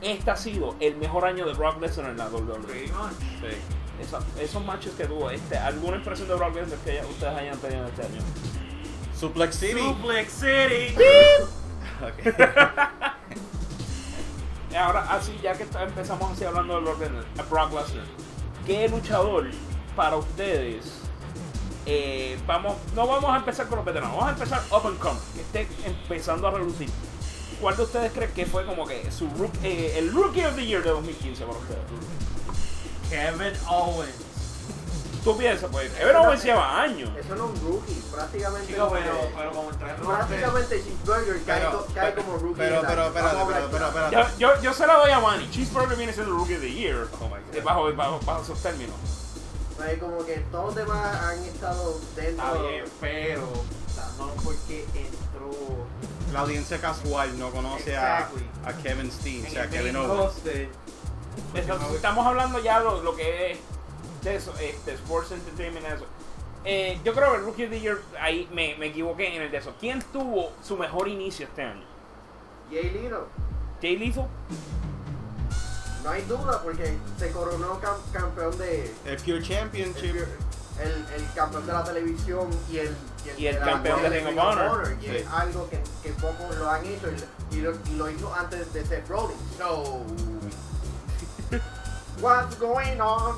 este ha sido el mejor año de Brock Lesnar en la WWE. Sí. Esa- esos matches que tuvo, este, ¿alguna impresión de Brock Lesnar que ya- ustedes hayan tenido este año? Suplex City. Suplex City. Ok. Ahora, así, ya que empezamos así hablando de Brock Lesnar, a Brock Lesnar, ¿qué luchador para ustedes? Eh, vamos, no vamos a empezar con los veteranos, vamos a empezar up and come, que esté empezando a relucir. ¿cuál de ustedes cree que fue como que su rook- eh, el Rookie of the Year de 2015 para ustedes? Kevin Owens. Tú piensas, pues, Kevin Owens lleva años. Eso no es un rookie, prácticamente. Chico, pero como prácticamente Cheeseburger cae, Pero, cae pero, como rookie. pero, pero, espérate, pero, espérate. Yo, yo, yo se la doy a Manny. Cheeseburger viene siendo el Rookie of the Year. Oh my eh, God. bajo, bajo, bajo esos términos. Es como que todos los demás han estado dentro. Está bien, pero o sea, no porque entró La audiencia casual no conoce a, Exactly. a Kevin Steen, o sea, Kevin Owens. estamos hablando ya lo, lo que es de eso, este, Sports Entertainment, eso. Eh, yo creo que el Rookie of the Year, ahí me, me equivoqué en el de eso. ¿Quién tuvo su mejor inicio este año? Jay Lino, ¿Jay Lethal? No hay duda porque se coronó cam- campeón de. El Pure Championship. El, el campeón de la televisión y el, Y el campeón de Ring of Honor. Y Sí. es algo que, que pocos lo han hecho y, y lo, y lo hizo antes de Seth Rollins. So, what's going on?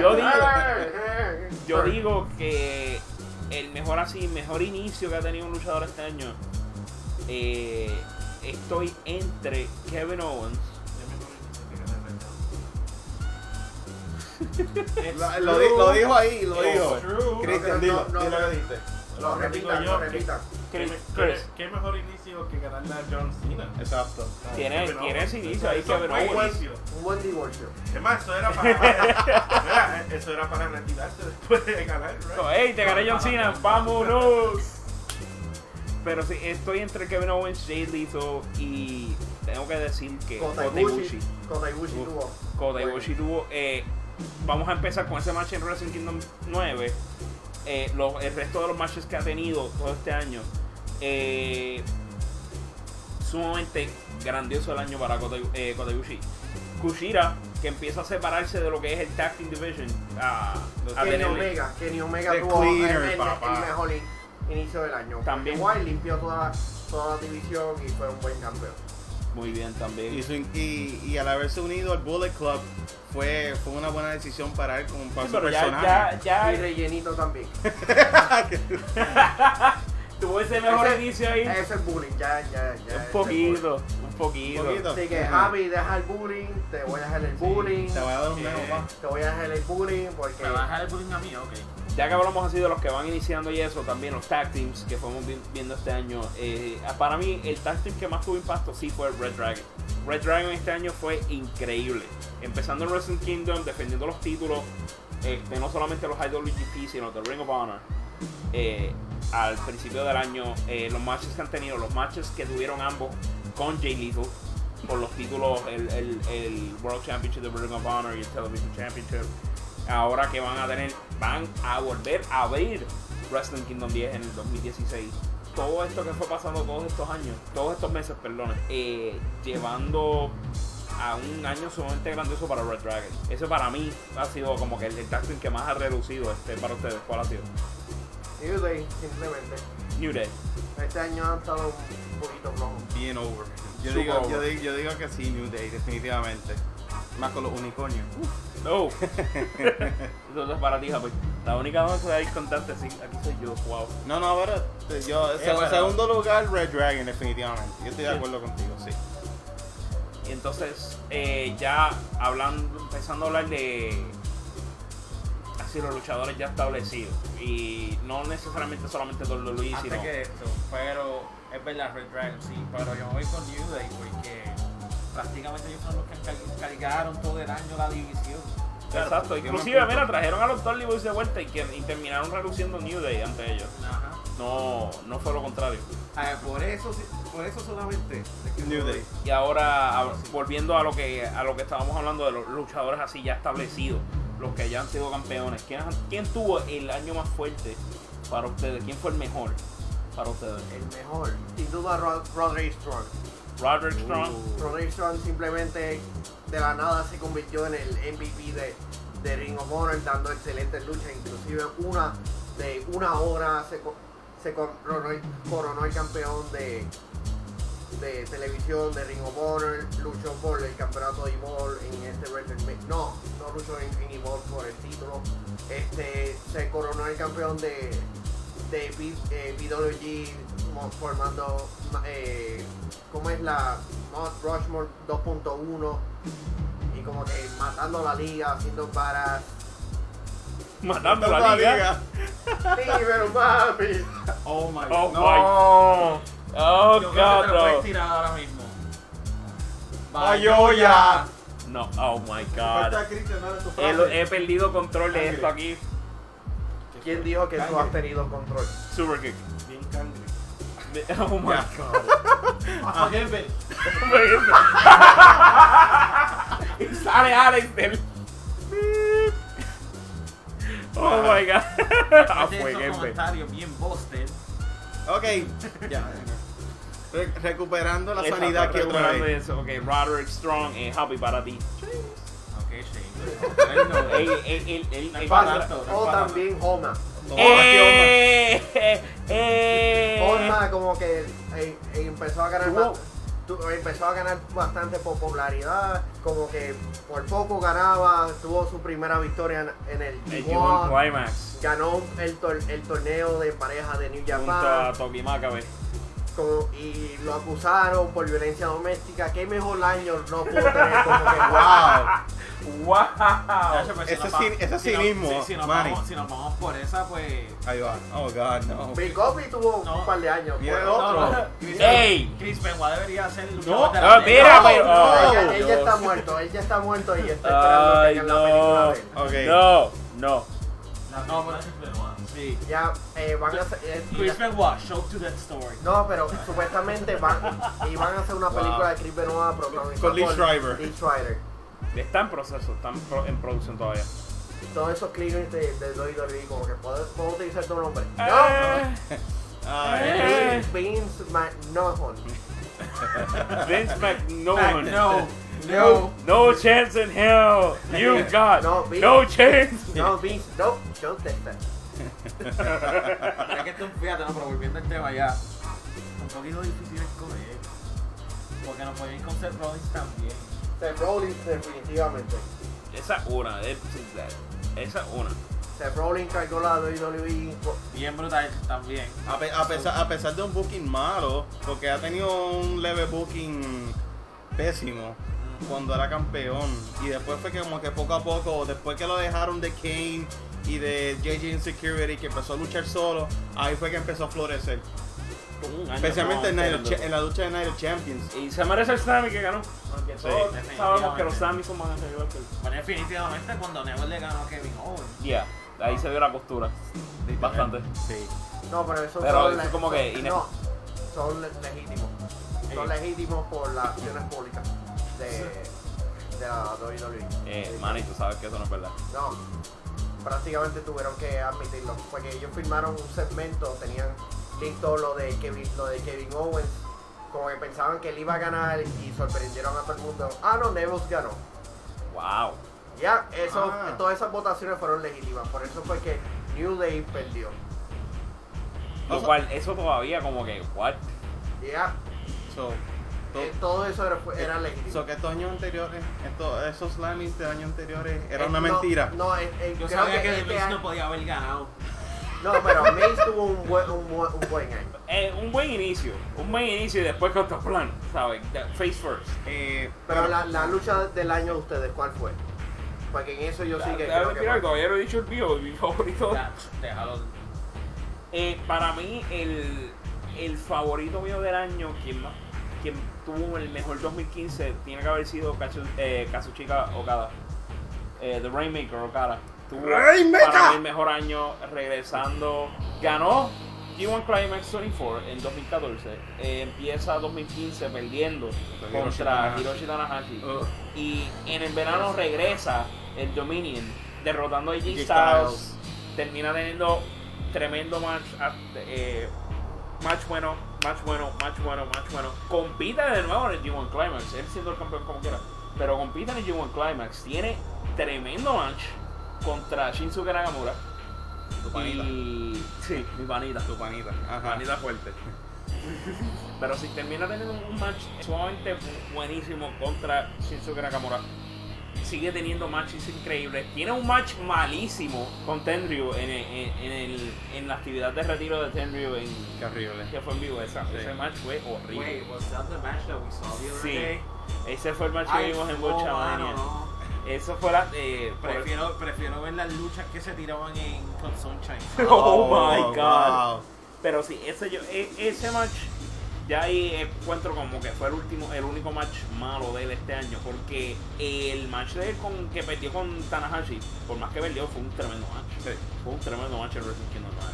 Yo digo- Yo digo que el mejor así, mejor inicio que ha tenido un luchador este año, eh, estoy entre Kevin Owens. Lo, lo di- lo dijo ahí, lo dijo. True. Cristian, No, no, no. lo que dijiste. Lo repitan, lo yo, repitan. Chris, ¿Qué, Chris, qué mejor inicio que ganarle a John Cena? Exacto. Tiene- Kevin tiene ese inicio ahí, inicio. Un buen divorcio. Es más, eso era para, eso era para retirarse después de ganar. right? No, ¡Ey, te gané John Cena! ¡Vámonos! Pero sí, estoy entre Kevin Owens, Jay Lethal y tengo que decir que Kota Ibushi. Kota Ibushi tuvo. Kota Ibushi tuvo. eh, vamos a empezar con ese match en Wrestling Kingdom 9. Eh, los- el resto de los matches que ha tenido todo este año. eh, sumamente grandioso el año para Kota, eh. Kushira, que empieza a separarse de lo que es el Tag Team Division. A, a Kenny tenerle- Omega. Kenny Omega The tuvo el, cleaner, el- el mejor in- inicio del año. También. Igual limpió toda, toda la división y fue un buen campeón. Muy bien también. Y, su- y, y al haberse unido al Bullet Club fue, fue una buena decisión para él como para Sí, su pero ya, personaje. ya, Y rellenito también. tuvo ese mejor Ese- inicio ahí. Ese es bullying, ya, ya, ya. Un poquito, un poquito. Un poquito. Así que. Javi, deja el bullying, te voy a dejar el bullying, Te voy a dar un Eh, memo, te voy a dejar el bullying porque ¿Me vas a dejar el bullying a mí? Ok. Ya que hablamos así de los que van iniciando y eso, también los tag teams que fuimos vi- viendo este año. eh, para mí, el tag team que más tuvo impacto sí fue Red Dragon. Red Dragon este año fue increíble. Empezando en Wrestling Kingdom, defendiendo los títulos, este, no solamente los IWGP, sino The Ring of Honor. Eh, al principio del año, eh, los matches que han tenido, los matches que tuvieron ambos con Jay Lethal por los títulos, el, el, el World Championship de Ring of Honor y el Television Championship. Ahora que van a tener, van a volver a abrir Wrestling Kingdom 10 en el 2016. Todo esto que fue pasando todos estos años, todos estos meses, perdón, eh, llevando a un año sumamente grandioso para Red Dragon. Eso para mí ha sido como que el, el que más ha reducido este para ustedes. ¿Cuál ha sido? New Day, simplemente. New Day. Este año han estado un poquito flojos. Bien over. Yo digo, over. yo, digo, yo digo que sí, New Day, definitivamente. Más con los unicornios. No. Entonces para ti, pues, la única vez que voy a ir contarte así, aquí soy yo, wow. No, no, pero yo, Eh, en bueno. segundo lugar, Red Dragon, definitivamente. Yo estoy de Sí. acuerdo contigo, sí. Y entonces, eh, ya hablando, empezando a hablar de así los luchadores ya establecidos. Y no necesariamente solamente WWE, sino. Antes que esto, pero es verdad, Red Dragon, sí, pero yo me voy con New Day porque prácticamente ellos son los que cargaron todo el año la división. Exacto. Inclusive, mira, trajeron a los Boys de vuelta y, que, y terminaron reduciendo New Day ante ellos. Ajá. No, no fue lo contrario. Por eso, por eso solamente. New Day. Y ahora, a- volviendo a lo que a lo que estábamos hablando de los luchadores así ya establecidos, los que ya han sido campeones, ¿quién, quién tuvo el año más fuerte para ustedes? ¿Quién fue el mejor para ustedes? El mejor. Sin duda, Rod- Roderick Strong. Roderick Strong. Roderick Strong simplemente de la nada se convirtió en el MVP de, de Ring of Honor, dando excelentes luchas. Inclusive una de una hora se, se coronó, coronó el campeón de, de televisión de Ring of Honor, luchó por el campeonato de Evolve en este WrestleMania. No, no luchó en, en Evolve por el título. Este se coronó el campeón de, de B- eh, formando, ma- eh, ¿cómo es la Mount Rushmore 2.1? Y como que matando la liga, haciendo para... Matando la liga. Dímelo, papi. Oh my Oh god. my. Oh Yo creo que god, te lo puedes bro. tirar ahora mismo. Bayoya. No, oh my god. He, perdido control de esto aquí. ¿Quién dijo que tú has tenido control? Super kick. Bien cangre. Oh my Ya. god. Ah, Kevin. y sale Alex del. Oh my god. Ah, fue comentarios bien Boston. Ok, ya. Re- recuperando la Exacto, sanidad aquí otra vez. eso. Ok, Roderick Strong, eh, happy para ti. Ok, Shane. Él tanto, no es O también Homa. No, Eh, eh, eh. Como que eh, eh, empezó a ganar Tuvo- ba- tu- empezó a ganar bastante popularidad, como que por poco ganaba, tuvo su primera victoria en, en el El G1, G1 Climax. ganó el, tor- el torneo de pareja de New Junto a Japan Toki Makabe. Como- y lo acusaron por violencia doméstica. ¿Qué mejor año no pudo tener como que Wow. ¡Wow! Ya, pues, si ese si cinismo, sí, si nos vamos- Si nos vamos por esa, pues. Ahí va. Oh god, no. Bill Cosby tuvo No. un par de años. Mira pues. el otro. No, no, Chris, Ey. Chris Benoit debería ser el No, luchador de ah, la mira, No, pero- no, oh, ella, ella está muerto, él ya está muerto y está esperando que hagan la película no. de él. Ok. No, no. No, pero Benoit. Sí. Ya eh, van a hacer. Chris Benoit, show to that story. No, pero supuestamente van, y van a hacer una Wow. película de Chris Benoit protagonizada Con Lee Schreiber. Lee Schreiber. Está en proceso, está en, pro- en producción todavía. Todos esos cleaners de, de WWE, como que puedo, puedo utilizar tu nombre. No, Eh, Ay, Eh. Vince, Vince McMahon. Vince McMahon. No, no. No chance in hell. You got No, no, Vince. chance. No, Vince, no, John Testa. Es que esto, fíjate, no, pero volviendo al tema ya. Un poquito difícil escoger. Porque nos podían con Seth Rollins también. Seth Rollins, definitivamente. Esa es una, es- esa es una. Seth Rollins cargó la WWE. Bien brutal también. A, pe- a pesar, a pesar de un booking malo, porque ha tenido un leve booking pésimo cuando era campeón. Y después fue que como que poco a poco, después que lo dejaron de Kane y de JJ Insecurity, que empezó a luchar solo, ahí fue que empezó a florecer. Año Especialmente en, la lucha de Night of Champions. Y se merece el Sammy que ganó. Sí, todos sabemos que los Sammy son más arriba que. Bueno, definitivamente cuando Neville le ganó a Kevin Owens. Yeah, ahí se vio la costura. Bastante. Sí. No, pero eso Pero son eso como que No, son le- legítimos. Son legítimos por las acciones públicas de, de la WWE. Eh, Manny, tú sabes que eso no es verdad. No, prácticamente tuvieron que admitirlo. Porque ellos firmaron un segmento, tenían listo lo de Kevin, lo de Kevin Owens. Como que pensaban que él iba a ganar y sorprendieron a todo el mundo. Ah, no, Neville ganó. Wow. Ya, eso, Ah. todas esas votaciones fueron legítimas. Por eso fue que New Day perdió. Lo cual, eso todavía como que, what? Ya, So, to- eh, todo eso era, era legítimo. so que estos años anteriores, estos, esos slammings de años anteriores, era Eh, una no, mentira. No, eh, eh, Yo creo sabía que, este Miz año- no podía haber ganado. No, pero Mace tuvo un buen, un, buen- un buen año. Eh, un buen inicio, un buen inicio y después con otro plan, ¿sabes? Face first. Eh, Pero la, la lucha del año de ustedes, ¿cuál fue? Porque en eso yo sí que creo que... Mira, todavía no he dicho el mío, mi favorito. Ya, déjalo. Eh, para mí, el, el favorito mío del año, quien, ma- quien tuvo el mejor 2015, tiene que haber sido Kazu- eh, Kazuchika Okada. Eh, The Rainmaker Okada. Tuvo Rainmaker. para mí el mejor año regresando. Ganó G1 Climax 24 en 2014. Eh, empieza 2015 perdiendo Contra Hiroshi contra Tanahashi. Hiroshi Tanahashi. Ugh. Y en el verano regresa el Dominion, derrotando a AJ Styles. Termina teniendo tremendo match, eh, match bueno, match bueno, match bueno, match bueno. Compite de nuevo en el G1 Climax, él siendo el campeón como quiera. Pero compite en el G1 Climax. Tiene tremendo match contra Shinsuke Nakamura. Tu panita. Y. Sí, mi panita. Tu panita. Ajá. Panita fuerte. Pero si termina teniendo un match sumamente buenísimo contra Shinsuke Nakamura, sigue teniendo matches increíbles. Tiene un match malísimo con Tenryu en, en, en, el, en la actividad de retiro de Tenryu en, Qué horrible. que fue en vivo. Esa, Sí. Ese match fue horrible. Wait, was that the match that we saw the other Sí. day? Ese fue el match que vimos en no, Lucha mano, Mania. no. Eso fue la. Eh, por- Prefiero, prefiero ver las luchas que se tiraban en con Sunshine. Oh, my god. wow. Pero sí, ese, yo, e- ese match, ya ahí encuentro como que fue el último, el único match malo de él este año. Porque el match de él con, que perdió con Tanahashi, por más que perdió, fue un tremendo match. Sí. Fue un tremendo match en Wrestle Kingdom 9.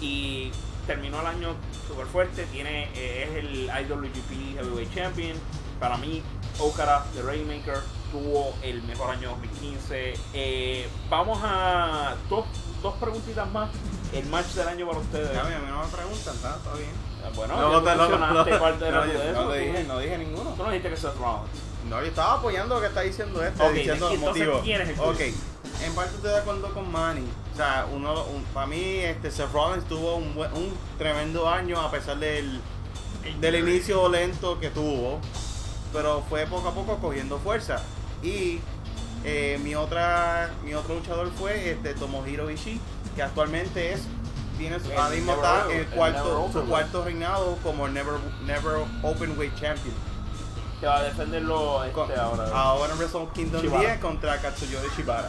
Y terminó el año súper fuerte. Tiene, es el IWGP Heavyweight Champion. Para mí, Okada, The Rainmaker, tuvo el mejor año 2015. Eh, vamos a dos, dos preguntitas más. El match del año para ustedes. Ya, a mí no me preguntan, está, está bien. Bueno, No, te- no, no, no, cuál era no, yo- no eso, tú- dije, no dije ninguno. Tú no dijiste que Seth Rollins. No, yo estaba apoyando lo que está diciendo este, Ok, diciendo los motivos. ¿quién es el ok, en parte estoy de acuerdo con Manny. O sea, uno, un- para mí, este, Seth Rollins tuvo un, buen- un tremendo año a pesar del, del inicio lento que tuvo. Pero fue poco a poco cogiendo fuerza. Y eh, mi otra mi otro luchador fue este, Tomohiro Ishii, que actualmente es tiene su, ahora mismo está Open- el el Never cuarto, su cuarto reinado como Never, never Openweight Champion. Que va a defenderlo este, Con- ahora. ahora en Wrestle Kingdom Shibata. 10 contra Katsuyori Shibata.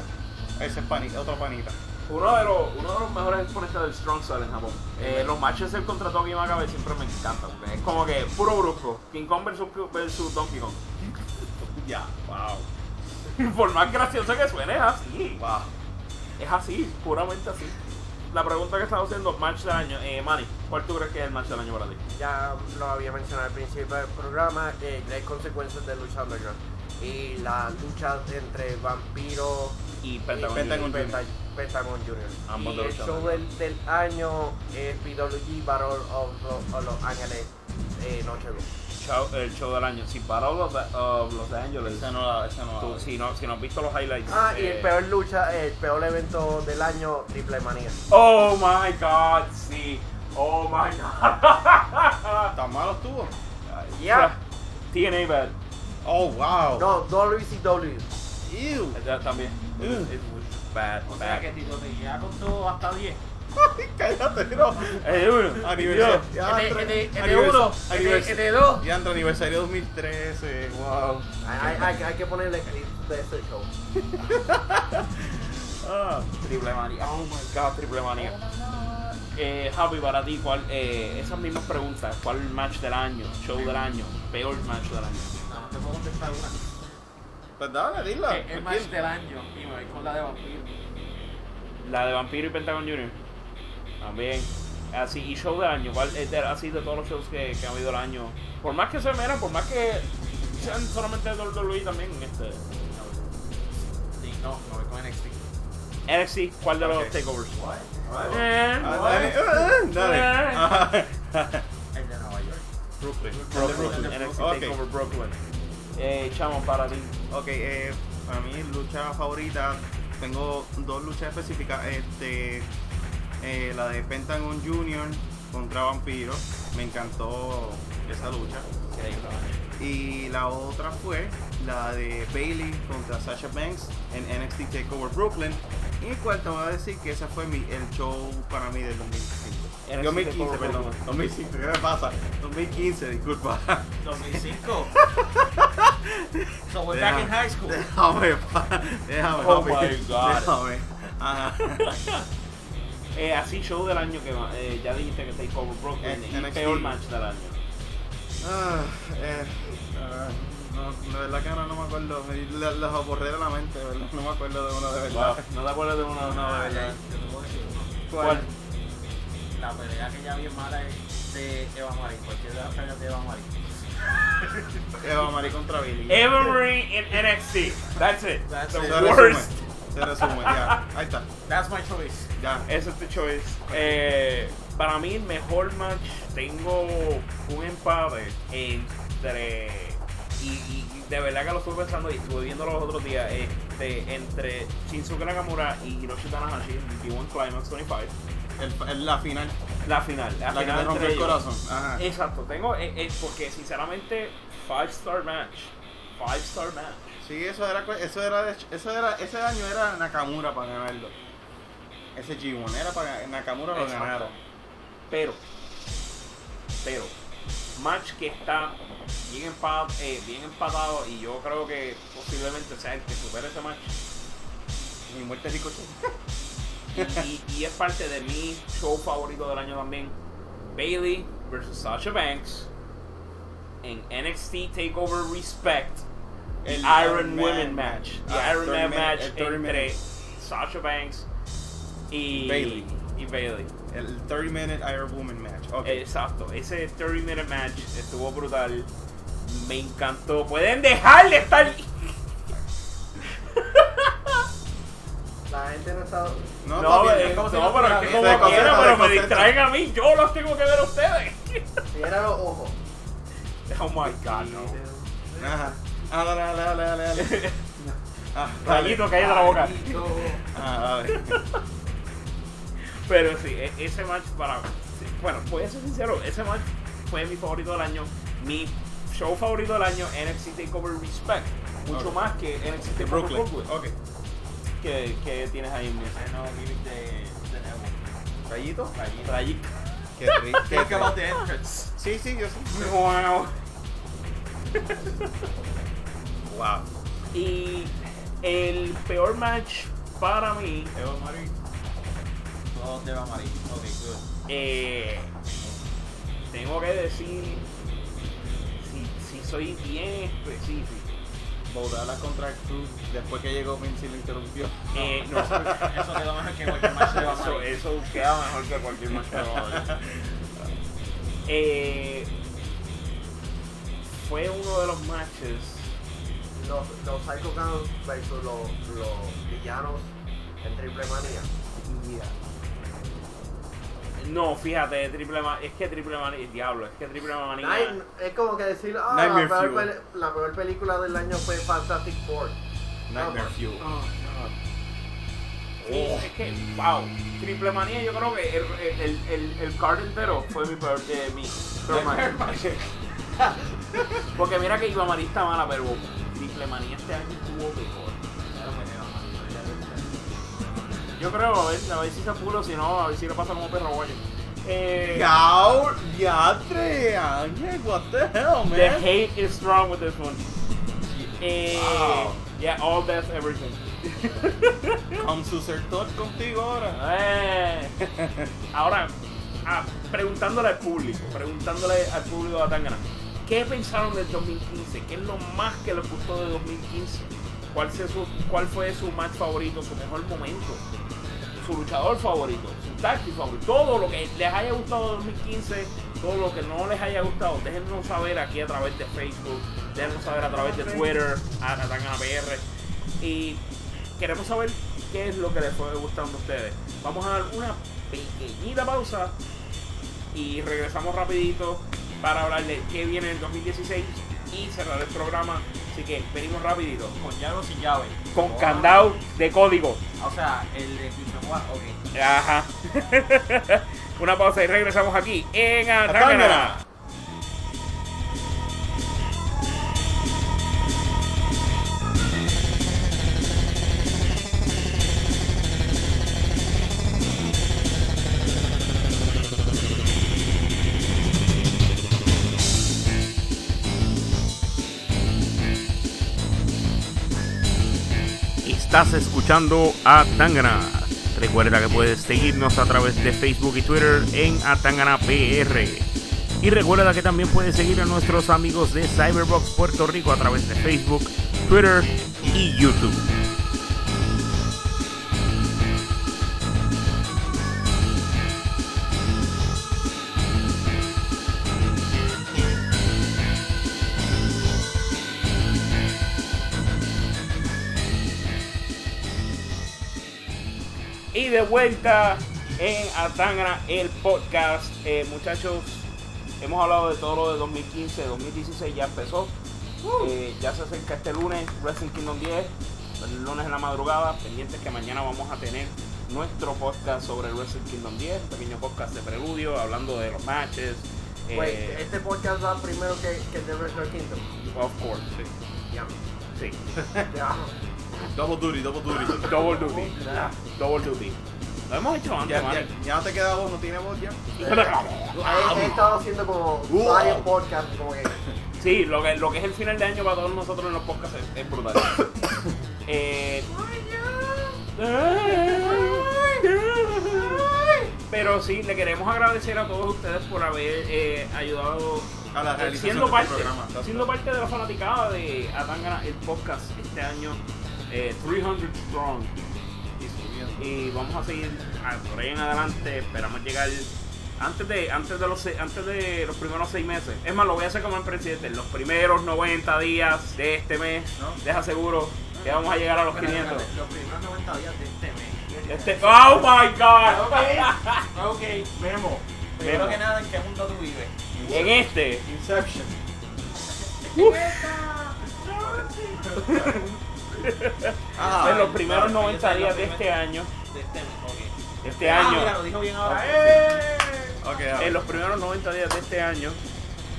Ese es panita, otro panita. Uno de, los, uno de los mejores exponentes del Strong Style en Japón. Eh, los matches del contra Toki Makabe siempre me encantan. Es como que puro brusco. King Kong versus, versus Donkey Kong. Ya, wow. Por más gracioso que suene, es así. Wow. Es así, puramente así. La pregunta que estaba haciendo, match del año. Eh, Manny, ¿cuál tú crees que es el match del año para ti? Ya lo había mencionado al principio del programa, eh, Great Consequences de Lucha Underground. Y la lucha entre Vampiro Y Pentagon. Pentagon y Junior. Pentagon Junior. Ambos y de el show del, del año es PWG Battle of, Lo- of Los Ángeles eh, Noche 2. Show- el show del año. Si para los, of Los Angeles. Esa no la, esa no. Tú, si, no, si no has visto los highlights. Ah, y eh, el peor lucha, el peor evento del año, Triple Manía. Oh my god, sí. Oh my god. ¿Tan malo estuvo? Yeah. TNA Bad. Oh, wow. No, WCW. Ew. Ya También. It was, it was bad, O sea bad. que Tito te ya contó hasta 10. Cállate, no. Uno. Aniversario. Ya, Este- entre- este- este anivers- uno, anivers- este- este dos. Ya entre aniversario 2013. Wow. Hay, hay- hay- que ponerle clip de ese show. Ah. Triple manía. Oh my god, triple manía. Eh, Javi, para ti, ¿cuál, eh, esas mismas preguntas, ¿cuál match del año, show del año, peor match del año? No, no te puedo contestar una. Pues dale, dila. El, el match del año. Y me voy con la de Vampiro. La de Vampiro y Pentagon Junior. También. Así, y show del año, ¿cuál es de- así de todos los shows que, que ha habido el año? Por más que se meran, por más que sean solamente de WWE también, este. Sí, no, me voy con NXT. NXT, ¿cuál de los takeovers? Dale. El de Nueva York. Brooklyn. Brooklyn. NXT Ok. Takeover Brooklyn. Eh, chamo, para ti. Ok, eh, para mí lucha favorita, tengo dos luchas específicas. Este, eh, la de Pentagon Junior contra Vampiro, me encantó esa lucha. Y la otra fue la de Bailey contra Sasha Banks en NXT Takeover Brooklyn. Y cuál te voy a decir que ese fue mi, el show para mí del 2005. NXT 2015, Takeover perdón. Brooklyn. 2005, ¿qué me pasa? 2015, disculpa. 2005. so we're back in high school. Déjame, déjame. Oh my God. Déjame. Ajá. Eh, así, show del año que va- eh, ya dijiste que Takeover Brooklyn Eh, y NXT. peor match del año. Ah, eh, ah, no, la verdad que ahora no me acuerdo. Me- la- Los borré de la mente, ¿verdad? No me acuerdo de uno de verdad. Wow, no te acuerdas de una de una Ah, de verdad. decir uno. ¿Cuál? La pelea que ya bien mala es de Eva Marie. Cualquier de las peleas de Eva Marie. Eva Marie contra Billy. Eva Marie in NXT. That's it. That's the it. Se worst. resume. Se resume, ya. Ahí está. That's my choice. Ya. Ese es tu choice. Eh, para mí, el mejor match, tengo un empate entre. Y, y de verdad que lo estuve pensando y estuve viendo los otros días. Este, entre Shinsuke Nakamura y Hiroshi Tanahashi en G1 Climax 25. El, el- la final. La final. La, La que final te rompió entre el ellos. corazón. Ajá. Exacto, tengo. eh, eh, porque sinceramente, 5 star match. 5 star match. Sí, eso era, eso era, eso era, ese año era Nakamura para ganarlo. Ese G1 era para Nakamura lo Exacto. ganaron. Pero, pero, match que está bien, eh, bien empatado y yo creo que posiblemente sea el que supere ese match. Mi muerte ricochet. Y, y es parte de mi show favorito del año también. Bailey versus Sasha Banks en NXT Takeover Respect. El Iron Man Women match. The Ah, Iron 30 Man match el 30 entre. Sasha Banks y Bayley. Y Bailey. El 30 minute Iron Woman match. Ok. Exacto, ese 30 minute match estuvo brutal. Me encantó. Pueden dejar de estar. La gente no está. no, No, bien, es como si no, pero es que como quiera, pero me distraen a mí. Yo los tengo que ver a ustedes. Cierra los ojos. Oh my god, no. Ajá. Ah, dale, dale, dale, dale, dale. Ah, dale. Rayito, cállate la boca. Ah, dale. Pero sí, e- ese match para. Bueno, voy a ser sincero, ese match fue mi favorito del año. Mi show favorito del año, NXT Takeover Respect. Mucho más que NXT Takeover Brooklyn. Brooklyn. Ok. ¿Qué, qué tienes ahí en mi I know gimmick de. ¿Rayito? Rayito. Rayito. Qué triste. Qué Think about the entrance. Sí, sí, yo sí. Wow. Wow. Y el peor match para mí, Eva Marie. Todos de. Ok, good. eh, tengo que decir, si, si soy bien específico, Baudala contra Cruz después que llegó Vince y lo interrumpió. eh, no, Eso quedó mejor que cualquier match de eso, eso queda mejor que cualquier match haga. eh, Fue uno de los matches. Los, los Psycho Guns versus los, los villanos en Triple Manía. No, fíjate, triple Ma- es que triple manía, diablo, es que triple manía. Night- es como que decir, ah, la peor, la peor película del año fue Fantastic Four. Nightmare Ah, Fuel. Oh, Sí, es que, wow, triple manía, yo creo que el, el, el, el card entero fue mi peor, eh, mi peor. Porque mira que Iba María está mala, pero triple manía este año estuvo mejor. Yo creo, a ver, a ver si se apuro, si no, a ver si le pasa como perro guayo. Eh, Yaw, diatre, Ángel, what the hell, man? the hate is strong with this one. Eh, Wow. Yeah, all death, everything. Come to ser touch contigo ahora. Eh, Ahora, ah, preguntándole al público, preguntándole al público de Atangana, ¿qué pensaron del 2015? ¿Qué es lo más que les gustó de 2015? ¿Cuál, su, ¿Cuál fue su match favorito, su mejor momento? ¿Su luchador favorito? ¿Su táctil favorito? Todo lo que les haya gustado de 2015, todo lo que no les haya gustado, déjennos saber aquí a través de Facebook, déjennos saber a través de Twitter, a Atangana PR. Y queremos saber qué es lo que les fue gustando a ustedes. Vamos a dar una pequeñita pausa y regresamos rapidito para hablar de qué viene en el 2016 y cerrar el programa. Así que venimos rapidito. Con llave o sin llave. Con Oh, candado de código. O sea, el de ok. Ajá. una pausa y regresamos aquí en Atangana. Estás escuchando a Tangana. Recuerda que puedes seguirnos a través de Facebook y Twitter en Atangana PR. Y recuerda que también puedes seguir a nuestros amigos de Cyberbox Puerto Rico a través de Facebook, Twitter y YouTube. Y de vuelta en Atangana, el podcast. Eh, muchachos, hemos hablado de todo lo de 2015, 2016 ya empezó. Eh, ya se acerca este lunes, Wrestling Kingdom 10, el lunes en la madrugada. Pendientes que mañana vamos a tener nuestro podcast sobre el Wrestling Kingdom 10, un pequeño podcast de preludio, hablando de los matches. Wait, eh, este podcast va primero que, que The Wrestle Kingdom. of course, sí. Double duty, double duty. Double duty. Double duty. Lo hemos hecho antes, Ya, ya, ya no te queda voz, no tiene voz ya. He, he estado haciendo como Wow. varios podcasts, como que. Sí, lo que, lo que es el final de año para todos nosotros en los podcasts es, es brutal. Eh, pero sí, le queremos agradecer a todos ustedes por haber eh, ayudado A la realización siendo de parte, este programa. siendo parte de la fanaticada de Atangana, el podcast este año, eh, 300 Strong. Y vamos a seguir ah, por ahí en adelante, esperamos llegar antes de antes de los antes de los primeros seis meses. Es más, lo voy a hacer como el presidente, los primeros 90 días de este mes, ¿No? deja seguro que vamos a llegar a los 500. Los primeros 90 días de este mes. Este, oh my god. Ok, Memo. Primero Memo. que nada, ¿en qué mundo tú vives? En este, Inception. Ah, en los primeros claro, 90 ellos días de este año, De este de este Ah, año, mira, lo dijo bien ahora. Ok, a ver. en los primeros 90 días de este año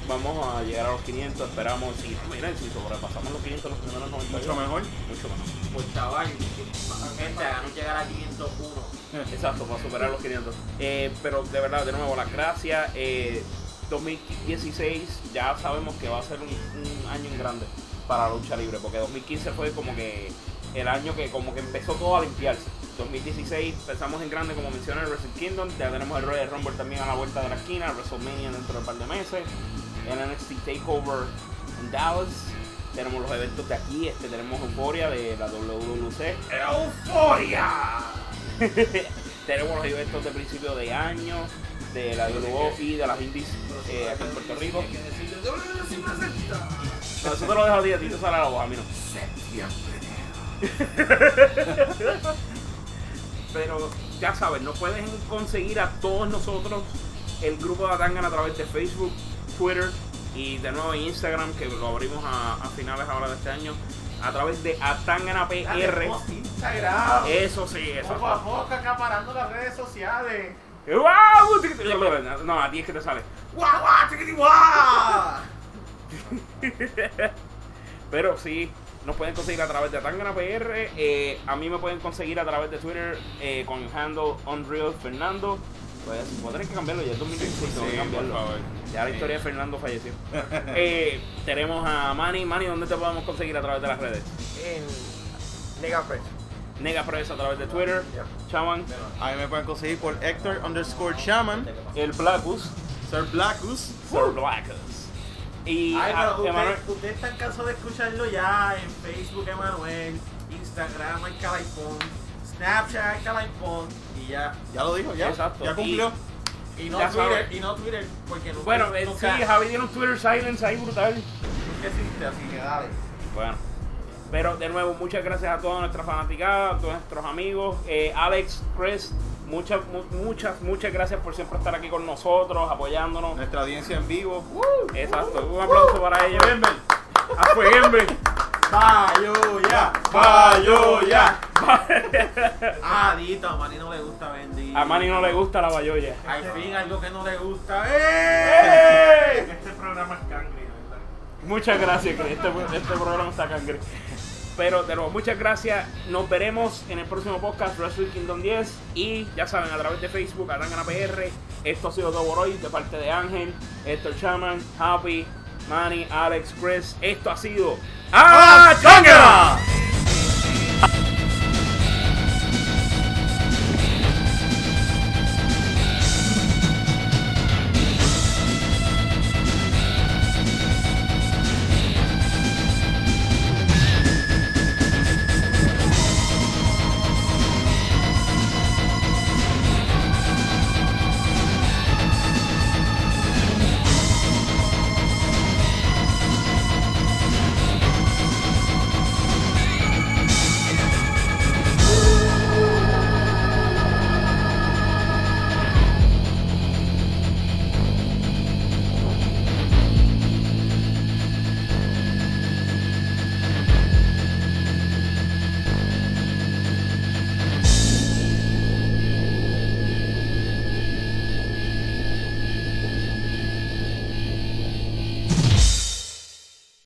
vamos a llegar a los 500, esperamos, si, miren, si sobrepasamos los 500 los primeros 90 Mucho días, mejor. mucho mejor. Pues chaval, gente, hagamos llegar a 501. Exacto, para superar los 500. Eh, pero de verdad, de nuevo, las gracias. Eh, 2016 ya sabemos que va a ser un, un año en grande para la lucha libre, porque 2015 fue como que el año que como que empezó todo a limpiarse. 2016 empezamos en grande, como mencioné, el Wrestle Kingdom, ya tenemos el Royal Rumble también a la vuelta de la esquina, WrestleMania dentro de un par de meses, el NXT Takeover en Dallas, tenemos los eventos de aquí, este tenemos Euphoria de la WWC. ¡Euforia! tenemos los eventos de principio de año, de la WO y de las indies eh, aquí en Puerto Rico. No, eso te lo dejo a ti, a ti te sale la voz, a mí no. Pero ya saben, nos pueden conseguir a todos nosotros el grupo de Atangan a través de Facebook, Twitter y de nuevo Instagram, que lo abrimos a, a finales ahora de este año, a través de Atangana PR. Instagram. Eso sí, eso. Poco a poco acaparando las redes sociales. ¡Guau! No, a ti es que te sale. ¡Guau, guau, chiquiti, guau! Pero sí, nos pueden conseguir a través de Tangana PR. eh, a mí me pueden conseguir a través de Twitter eh, con el handle Unreal Fernando. Pues voy a tener que cambiarlo, ya es 2016, tengo que Sí, por cambiarlo. favor. Ya la historia de Fernando falleció. Eh, tenemos a Manny. Manny, ¿dónde te podemos conseguir a través de las redes? En Negapress. Negapress a través de Twitter. Chaman. A mí me pueden conseguir por Hector underscore Shaman, El Blackus. Sir Blackus. Sir Blackus. Y Ay, a- pero Emanuel- usted, usted está cansado de escucharlo ya en Facebook, Emanuel, Instagram, hay Calaipón, Snapchat, hay Calaipón, y ya. Ya lo dijo, ya. Exacto. Ya cumplió. Y no Twitter, sabe. y no Twitter, porque Bueno, eh, nunca, sí, Javi tiene un Twitter silence ahí brutal. nunca existe, así que dale. Bueno. Pero de nuevo, muchas gracias a toda nuestra fanaticada, a todos nuestros amigos. Eh, Alex, Chris, muchas, mu- muchas, muchas gracias por siempre estar aquí con nosotros, apoyándonos. Nuestra audiencia en vivo. Exacto, un aplauso para ellos. A Fueguembe. ¡Bayo ya! ¡Bayo ya! Ah, a Manny no le gusta Bendy. A Manny no le gusta la bayoya. Al fin algo que no le gusta. ¡Eh! Este programa es cangre, ¿verdad? Muchas gracias, que este, este programa está cangre. Pero de nuevo, muchas gracias. Nos veremos en el próximo podcast Wrestle Kingdom 10. Y ya saben, a través de Facebook, Arangana PR. Esto ha sido todo por hoy de parte de Ángel, Héctor Chaman, Happy, Manny, Alex, Chris. Esto ha sido ¡Ah, Changana!